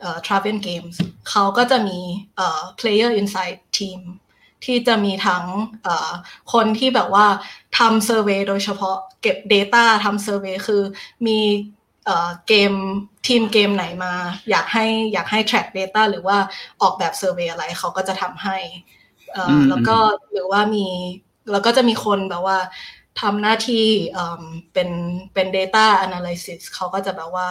เอ่อ Travel Games เขาก็จะมีเอ่อ Player Insight Team ที่จะมีทั้งเอ่อคนที่แบบว่าทำเซอร์เวยโดยเฉพาะเก็บ Data ทำเซอร์เวยคือมีเอ่อเกมทีมเกมไหนมา อยากให้อยากให้ track data หรือว่าออกแบบเซอร์เวยอะไรเขาก็จะทำให้เอ่ออมแล้วก็หรือว่ามีแล้วก็จะมีคนแบบว่าทำหน้าที่เอิ่มเป็นเป็น data analysis เขาก็จะแบบว่า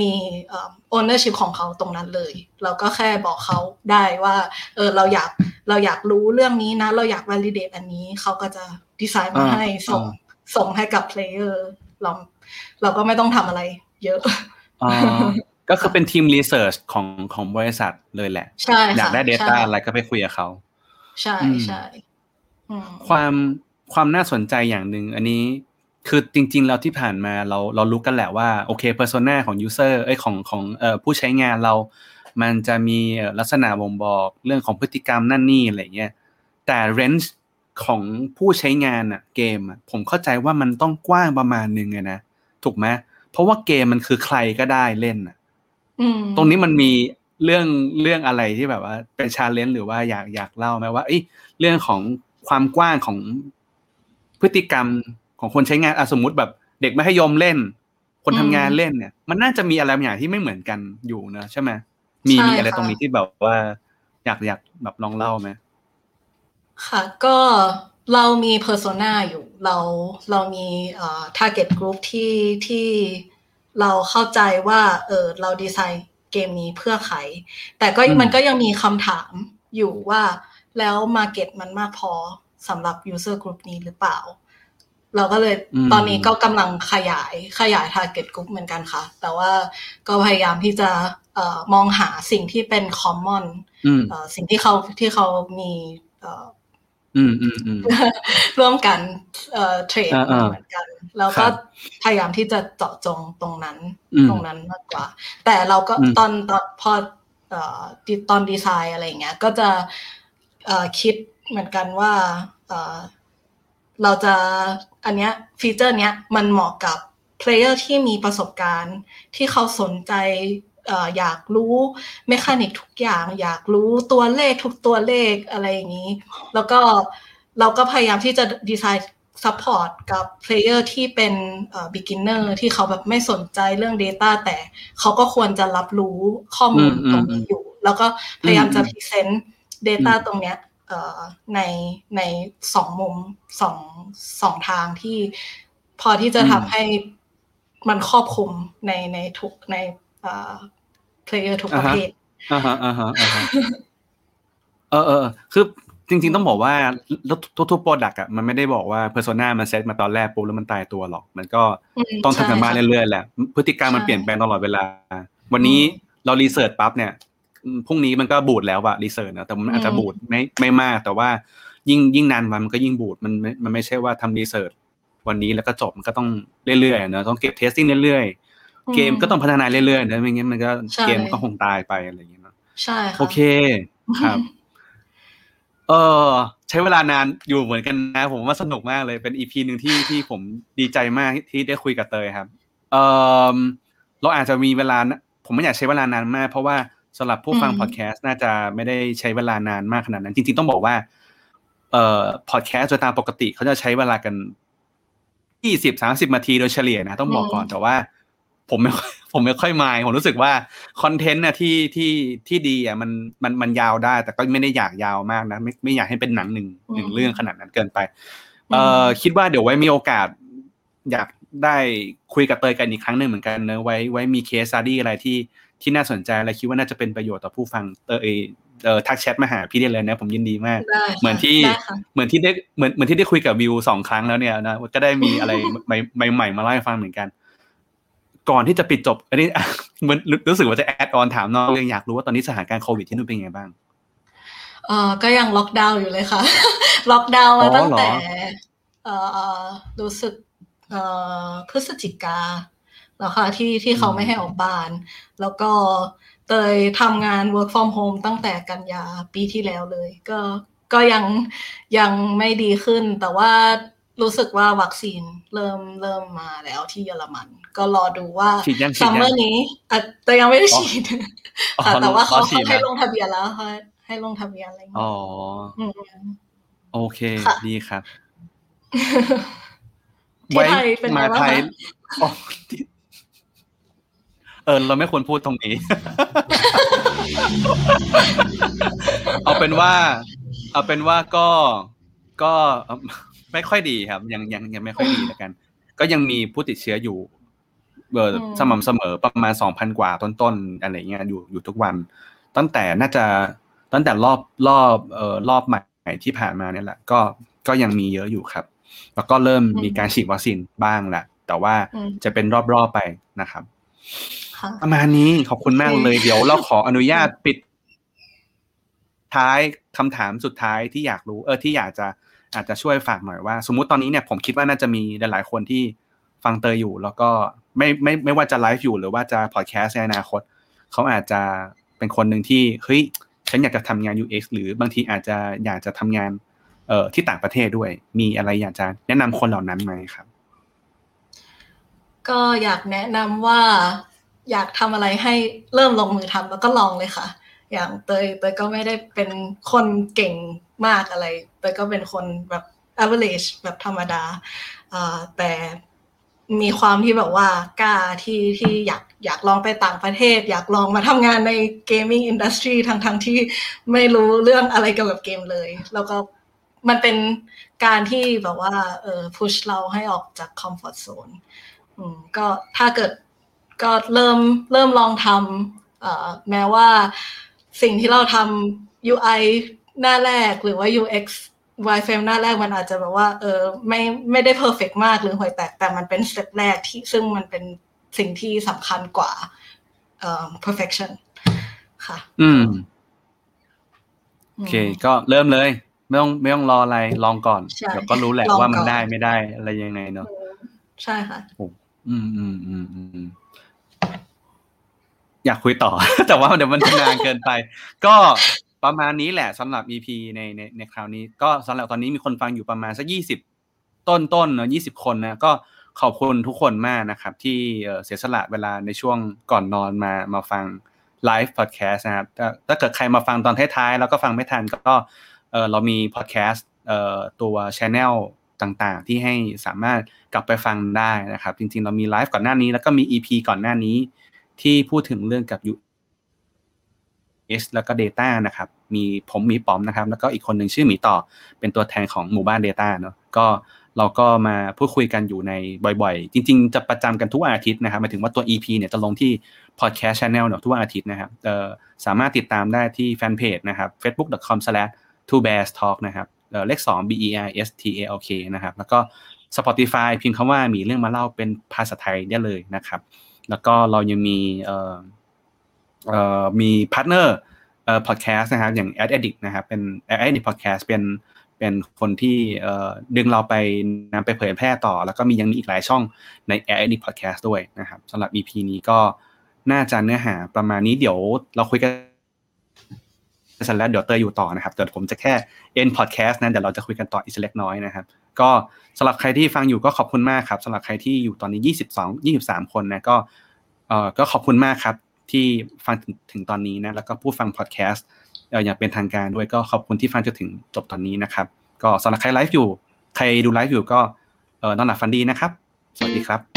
มีเอ่อ ownership ของเขาตรงนั้นเลย เราก็แค่บอกเขาได้ว่าเออเราอยากเราอยากรู้เรื่องนี้นะ เราอยาก validate อันนี้เขาก็จะดีไซน์มาอ่าให้ส่งอ่าส่งให้กับ player เราเราก็ไม่ต้องทำอะไรเยอะอ๋อก็คือเป็นทีม research ของของบริษัทเลยแหละใช่ค่ะอยากได้ Data ใช่อะไรก็ไปคุยกับเขา ใช่อืมใช่อืมความความน่าสนใจอย่างหนึ่งอันนี้ คือจริงๆเราที่ผ่านมาเราเรารู้กันแหละว่าโอเค persona ของ user เอ้ยของของเอ่อผู้ใช้งานเรา มันจะมีเอ่อลักษณะบ่งบอกเรื่องของพฤติกรรมนั่นนี่อะไรเงี้ยแต่ rangeของผู้ใช้งานอะเกมอะผมเข้าใจว่ามันต้องกว้างประมาณหนึ่งไงนะถูกไหมเพราะว่าเกมมันคือใครก็ได้เล่นอะอืมตรงนี้มันมีเรื่องเรื่องอะไรที่แบบว่าเป็นชาเลนจ์หรือว่าอยากอยากเล่าไหมว่าเอ้ยเรื่องของความกว้างของพฤติกรรม ของคนใช้งานอะสมมติแบบเด็กมัธยมเล่น คนทำงานเล่นเนี่ย มันน่าจะมีอะไรบางอย่างที่ไม่เหมือนกันอยู่เนอะใช่ไหมมีมีอะไรตรงนี้ที่แบบว่า อยากอยากแบบลองเล่าไหมค่ะ ก็เรามี persona อยู่ เราเรามีเอ่อ target group ที่ที่เราเข้าใจว่า เออเราดีไซน์เกมนี้เพื่อใครแต่ก็อืมมันก็ยังมีคำถามอยู่ว่าแล้ว market มันมากพอสำหรับ user group นี้หรือเปล่า เราก็เลยอืมตอนนี้ก็กำลังขยายขยาย target group เหมือนกันค่ะ แต่ว่าก็พยายามที่จะเอ่อมองหาสิ่งที่เป็น common อืมเอ่อสิ่งที่เขาที่เขามีเอ่ออืมอืมอืมร่วมกันเอ่อเทรดอ่าๆเหมือนกัน แล้วครัก็บพยายามที่จะเจาะจงตรงนั้นอืมตรงนั้นมากกว่า แต่เราก็อืมตอนตอนพอเอ่อดีตอนดีไซน์อะไรอย่างเงี้ย ก็จะเอ่อคิดเหมือนกันว่าเอ่อเราจะ อันเนี้ยfeature เนี้ยมันเหมาะกับ player ที่มีประสบการณ์ ที่เขาสนใจเอ่ออยากรู้ mechanic ทุกอย่าง อยากรู้ตัวเลขทุกตัวเลขอะไรอย่างนี้ แล้วก็เราก็พยายามที่จะ design support กับ player ที่เป็นเอ่อ beginner ที่เขาแบบไม่สนใจเรื่อง Data แต่เขาก็ควรจะรับรู้ข้อมูลอืมตรงนี้อยู่ แล้วก็พยายามจะอืม present Data อืมตรงเนี้ยเอ่อ ในในสองมุมสองสองทางที่พอที่จะทำให้มันครอบคลุมในในทุกในเอ่อ player ทุกประเภทอ่าฮะอ่าฮะอ่าฮะเออเออคือจริง ๆ ต้องบอกว่าทุกๆโปรดักต์อะมันไม่ได้บอกว่า persona มันเซตมาตอนแรกปุ๊บแล้วมันตายตัวหรอก มันก็อืมต้องทำกันบ้านใช่ค่ะเรื่อยๆแหละพฤติกรรมมันใช่เปลี่ยนแปลงตลอดเวลา วันนี้อืมเรา research ปั๊บเนี่ยอืม พรุ่งนี้มันก็บูดแล้วอะ research นะแต่มันอาจจะอืมบูดไม่ไม่มาก แต่ว่ายิ่งยิ่งนานวันมันก็ยิ่งบูดมันไม่มันไม่ใช่ว่าทำ research วันนี้แล้วก็จบมันก็ต้องเรื่อยๆเนอะต้องเก็บ testing เรื่อยๆ เกมก็ต้องพัฒนาเรื่อยๆนะไม่งั้นมันก็ใช่เกมก็คงตายไปอะไรอย่างเงี้ยเนอะใช่ค่ะโอเคครับ เออใช้เวลานานอยู่เหมือนกันนะ ผมว่าสนุกมากเลยเป็น EP หนึ่งที่ที่ผมดีใจมากที่ได้คุยกับเตยครับ เออเราอาจจะมีเวลานะผมไม่อยากใช้เวลานานมาก เพราะว่า สำหรับผู้ฟังอืมพอดแคสต์น่าจะไม่ได้ใช้เวลานานมากขนาดนั้น จริงๆต้องบอกว่าเอ่อพอดแคสต์โดยตามปกติเขาจะใช้เวลากันยี่สิบสามสิบนาทีโดยเฉลี่ยนะ ต้องบอกก่อนแต่ว่า ผมไม่ค่อยผมไม่ค่อยมายผมรู้สึกว่าคอนเทนต์นะที่ที่ที่ดีอะมันมันมันยาวได้ แต่ก็ไม่ได้อยากยาวมากนะ ไม่ไม่อยากให้เป็นหนังหนึ่งหนึ่งเรื่องขนาดนั้นเกินไป เอ่อคิดว่าเดี๋ยวไว้มีโอกาส อยากได้คุยกับเตยกันอีกครั้งหนึ่งเหมือนกันเนอะไว้ไว้มี case study อะไรที่ ที่น่าสนใจอะไรคิดว่าน่าจะเป็นประโยชน์ต่อผู้ฟังเตยเออทักแชทมาหาพี่ได้เลยนะผมยินดีมากได้ค่ะเหมือนที่ได้ค่ะเหมือนที่ได้เหมือนเหมือนที่ได้คุยกับวิวสองครั้งแล้วเนี่ยนะก็ได้มีอะไรใหม่ใหม่ๆมาเล่าให้ฟังเหมือนกัน ก่อนที่จะปิดจบอันนี้เหมือนรู้สึกว่าจะ add on ถามน้องยังอยากรู้ว่าตอนนี้สถานการณ์โควิดที่นู่นเป็นยังไงบ้างเออก็ยังล็อกดาวน์อยู่เลยค่ะ ล็อกดาวน์มาอ๋อตั้งเหรอแต่เออเอ่อรู้สึกเออพฤศจิกา แล้วค่ะที่ที่เขาไม่ให้ออกบ้าน แล้วก็เตยทำงาน work from home ตั้งแต่กันยาปีที่แล้วเลย ก็ก็ยังยังไม่ดีขึ้น แต่ว่ารู้สึกว่าวัคซีนเริ่มเริ่มมาแล้วที่เยอรมัน ก็รอดูว่าฉีดยังฉีซัดมยังเมอร์นี้อะแต่ยังไม่ได้ฉีดอ๋อค่ะแต่ว่าเขาอ๋อฉีเขาดให้นะลงทะเบียนแล้วค่ะให้ลงทะเบียนอะไรอย่างเงี้อ๋ยอมโอเคค่ะดีครับที่ไทยเป็นไงมาบ้างไทยคะอ๋อที่ เออ เราไม่ควรพูดตรงนี้ เอาเป็นว่า เอาเป็นว่าก็ก็เอ่อไม่ค่อยดีครับ ยังยังยังไม่ค่อยดีแล้วกัน ก็ยังมีผู้ติดเชื้ออยู่เออสม่ำเสมอประมาณสองพันกว่าต้นๆอะไรเงี้ยอยู่อยู่ทุกวัน ตั้งแต่น่าจะตั้งแต่รอบรอบเอ่อรอบใหม่ที่ผ่านมาเนี่ยแหละ ก็ก็ยังมีเยอะอยู่ครับ แล้วก็เริ่มมีการฉีดวัคซีนบ้างแหละแต่ว่าอืมจะเป็นรอบๆไปนะครับค่ะ ประมาณนี้ขอบคุณมากโอเคเลยเดี๋ยวเราขออนุญาตปิด ท้ายคำถามสุดท้ายที่อยากรู้ เออที่อยากจะอาจจะช่วยฝากหน่อยว่า สมมุติตอนนี้เนี่ยผมคิดว่าน่าจะมีหลาย ๆ คนที่ฟังเตยอยู่ แล้วก็ไม่ไม่ไม่ว่าจะไลฟ์อยู่หรือว่าจะพอดแคสต์ในอนาคตเขาอาจจะเป็นคนหนึ่งที่เฮ้ยฉันอยากจะทำงาน UX หรือบางทีอาจจะอยากจะทำงาน เอ่อที่ต่างประเทศด้วย มีอะไรอยากจะแนะนำคนเหล่านั้นไหมครับ ก็อยากแนะนำว่า อยากทำอะไรให้เริ่มลงมือทำแล้วก็ลองเลยค่ะ อย่างเตยเตยก็ไม่ได้เป็นคนเก่งมากอะไรเตยก็เป็นคนแบบ average แบบธรรมดาแต่มีความที่แบบว่ากล้าที่ที่อยากอยากลองไปต่างประเทศ อยากลองมาทำงานใน gaming industry ทั้งทั้งที่ไม่รู้เรื่องอะไรเกี่ยวกับเกมเลย แล้วก็มันเป็นการที่แบบว่าเออ push เราให้ออกจาก comfort zone อืมก็ถ้าเกิด ก็เริ่มเริ่มลองทำเอ่อแม้ว่าสิ่งที่เราทำ UI หน้าแรกหรือว่า UX wireframe หน้าแรกมันอาจจะแบบว่า เออไม่ไม่ได้ perfect มากหรือห่วยแตก แต่มันเป็นสเต็ปแรกที่ซึ่งมันเป็นสิ่งที่สำคัญกว่าเอ่อ perfection ค่ะ อืมโอเค ก็เริ่มเลย ไม่ต้องไม่ต้องรออะไรลองก่อนใช่เดี๋ยวก็รู้แหละลองว่ามันก่อนได้ไม่ได้อะไรยังไงเนาะใช่ค่ะอืมอืมอืมอืม อยากคุยต่อ แต่ว่าเดี๋ยวมันนานเกินไป ก็ประมาณนี้แหละสำหรับ EP ในในในคราวนี้ ก็สำหรับตอนนี้มีคนฟังอยู่ประมาณสักยี่สิบต้นต้นเนาะยี่สิบคนนะก็ขอบคุณทุกคนมากนะครับ ที่เสียสละเวลาในช่วงก่อนนอนมามาฟังไลฟ์พอดแคสต์นะครับถ้าเกิดใครมาฟังตอนท้ายๆ แล้วก็ฟังไม่ทันก็เออเรามีพอดแคสต์เอ่อตัวช anel ต่างๆ ที่ให้สามารถกลับไปฟังได้นะครับ จริงๆ เรามีไลฟ์ก่อนหน้านี้ แล้วก็มี EP ก่อนหน้านี้ ที่พูดถึงเรื่องกับ US แล้วก็ Data นะครับ มีผมมีป๋อมนะครับ แล้วก็อีกคนหนึ่งชื่อหมีต่อ เป็นตัวแทนของหมู่บ้าน Data เนอะก็เราก็มาพูดคุยกันอยู่ในบ่อยๆ จริง ๆ จะประจำกันทุกวันอาทิตย์นะครับหมายถึงว่าตัว EP เนี่ยจะลงที่ Podcast Channel เนอะทุกวันอาทิตย์นะครับเอ่อสามารถติดตามได้ที่แฟนเพจนะครับ facebook.com/twobearstalk นะครับเอ่อเลข2 b e r s t a l k นะครับ แล้วก็ Spotify พิมพ์คำว่ามีเรื่องมาเล่าเป็นภาษาไทยได้เลยนะครับ แล้วก็เรายังมีเอ่อเอ่อมี partner เอ่อพอดแคสต์นะครับอย่าง Ad Addict นะครับเป็น Ad Addict Podcast เป็นเป็นคนที่เอ่อดึงเราไปนำไปเผยแพร่ต่อ แล้วก็มียังมีอีกหลายช่องใน Ad Addict Podcast ด้วยนะครับสำหรับ EP นี้ก็น่าจะเนื้อหาประมาณนี้เดี๋ยวเราคุยกัน สร็จแล้วเดี๋ยวเตยอยู่ต่อนะครับเดี๋ยวผมจะแค่ end podcast นะเดี๋ยวเราจะคุยกันต่ออีกสักเล็กน้อยนะครับก็สำหรับใครที่ฟังอยู่ก็ขอบคุณมากครับสำหรับใครที่อยู่ตอนนี้ 22 23 คนนะก็เอ่อก็ขอบคุณมากครับที่ฟังถึงตอนนี้นะแล้วก็ผู้ฟังพอดแคสต์อย่างเป็นทางการด้วยก็ขอบคุณที่ฟังจนถึงจบตอนนี้นะครับก็สำหรับใครไลฟ์อยู่ ใครดูไลฟ์อยู่ก็เออนอนหลับฝันดีนะครับ สวัสดีครับ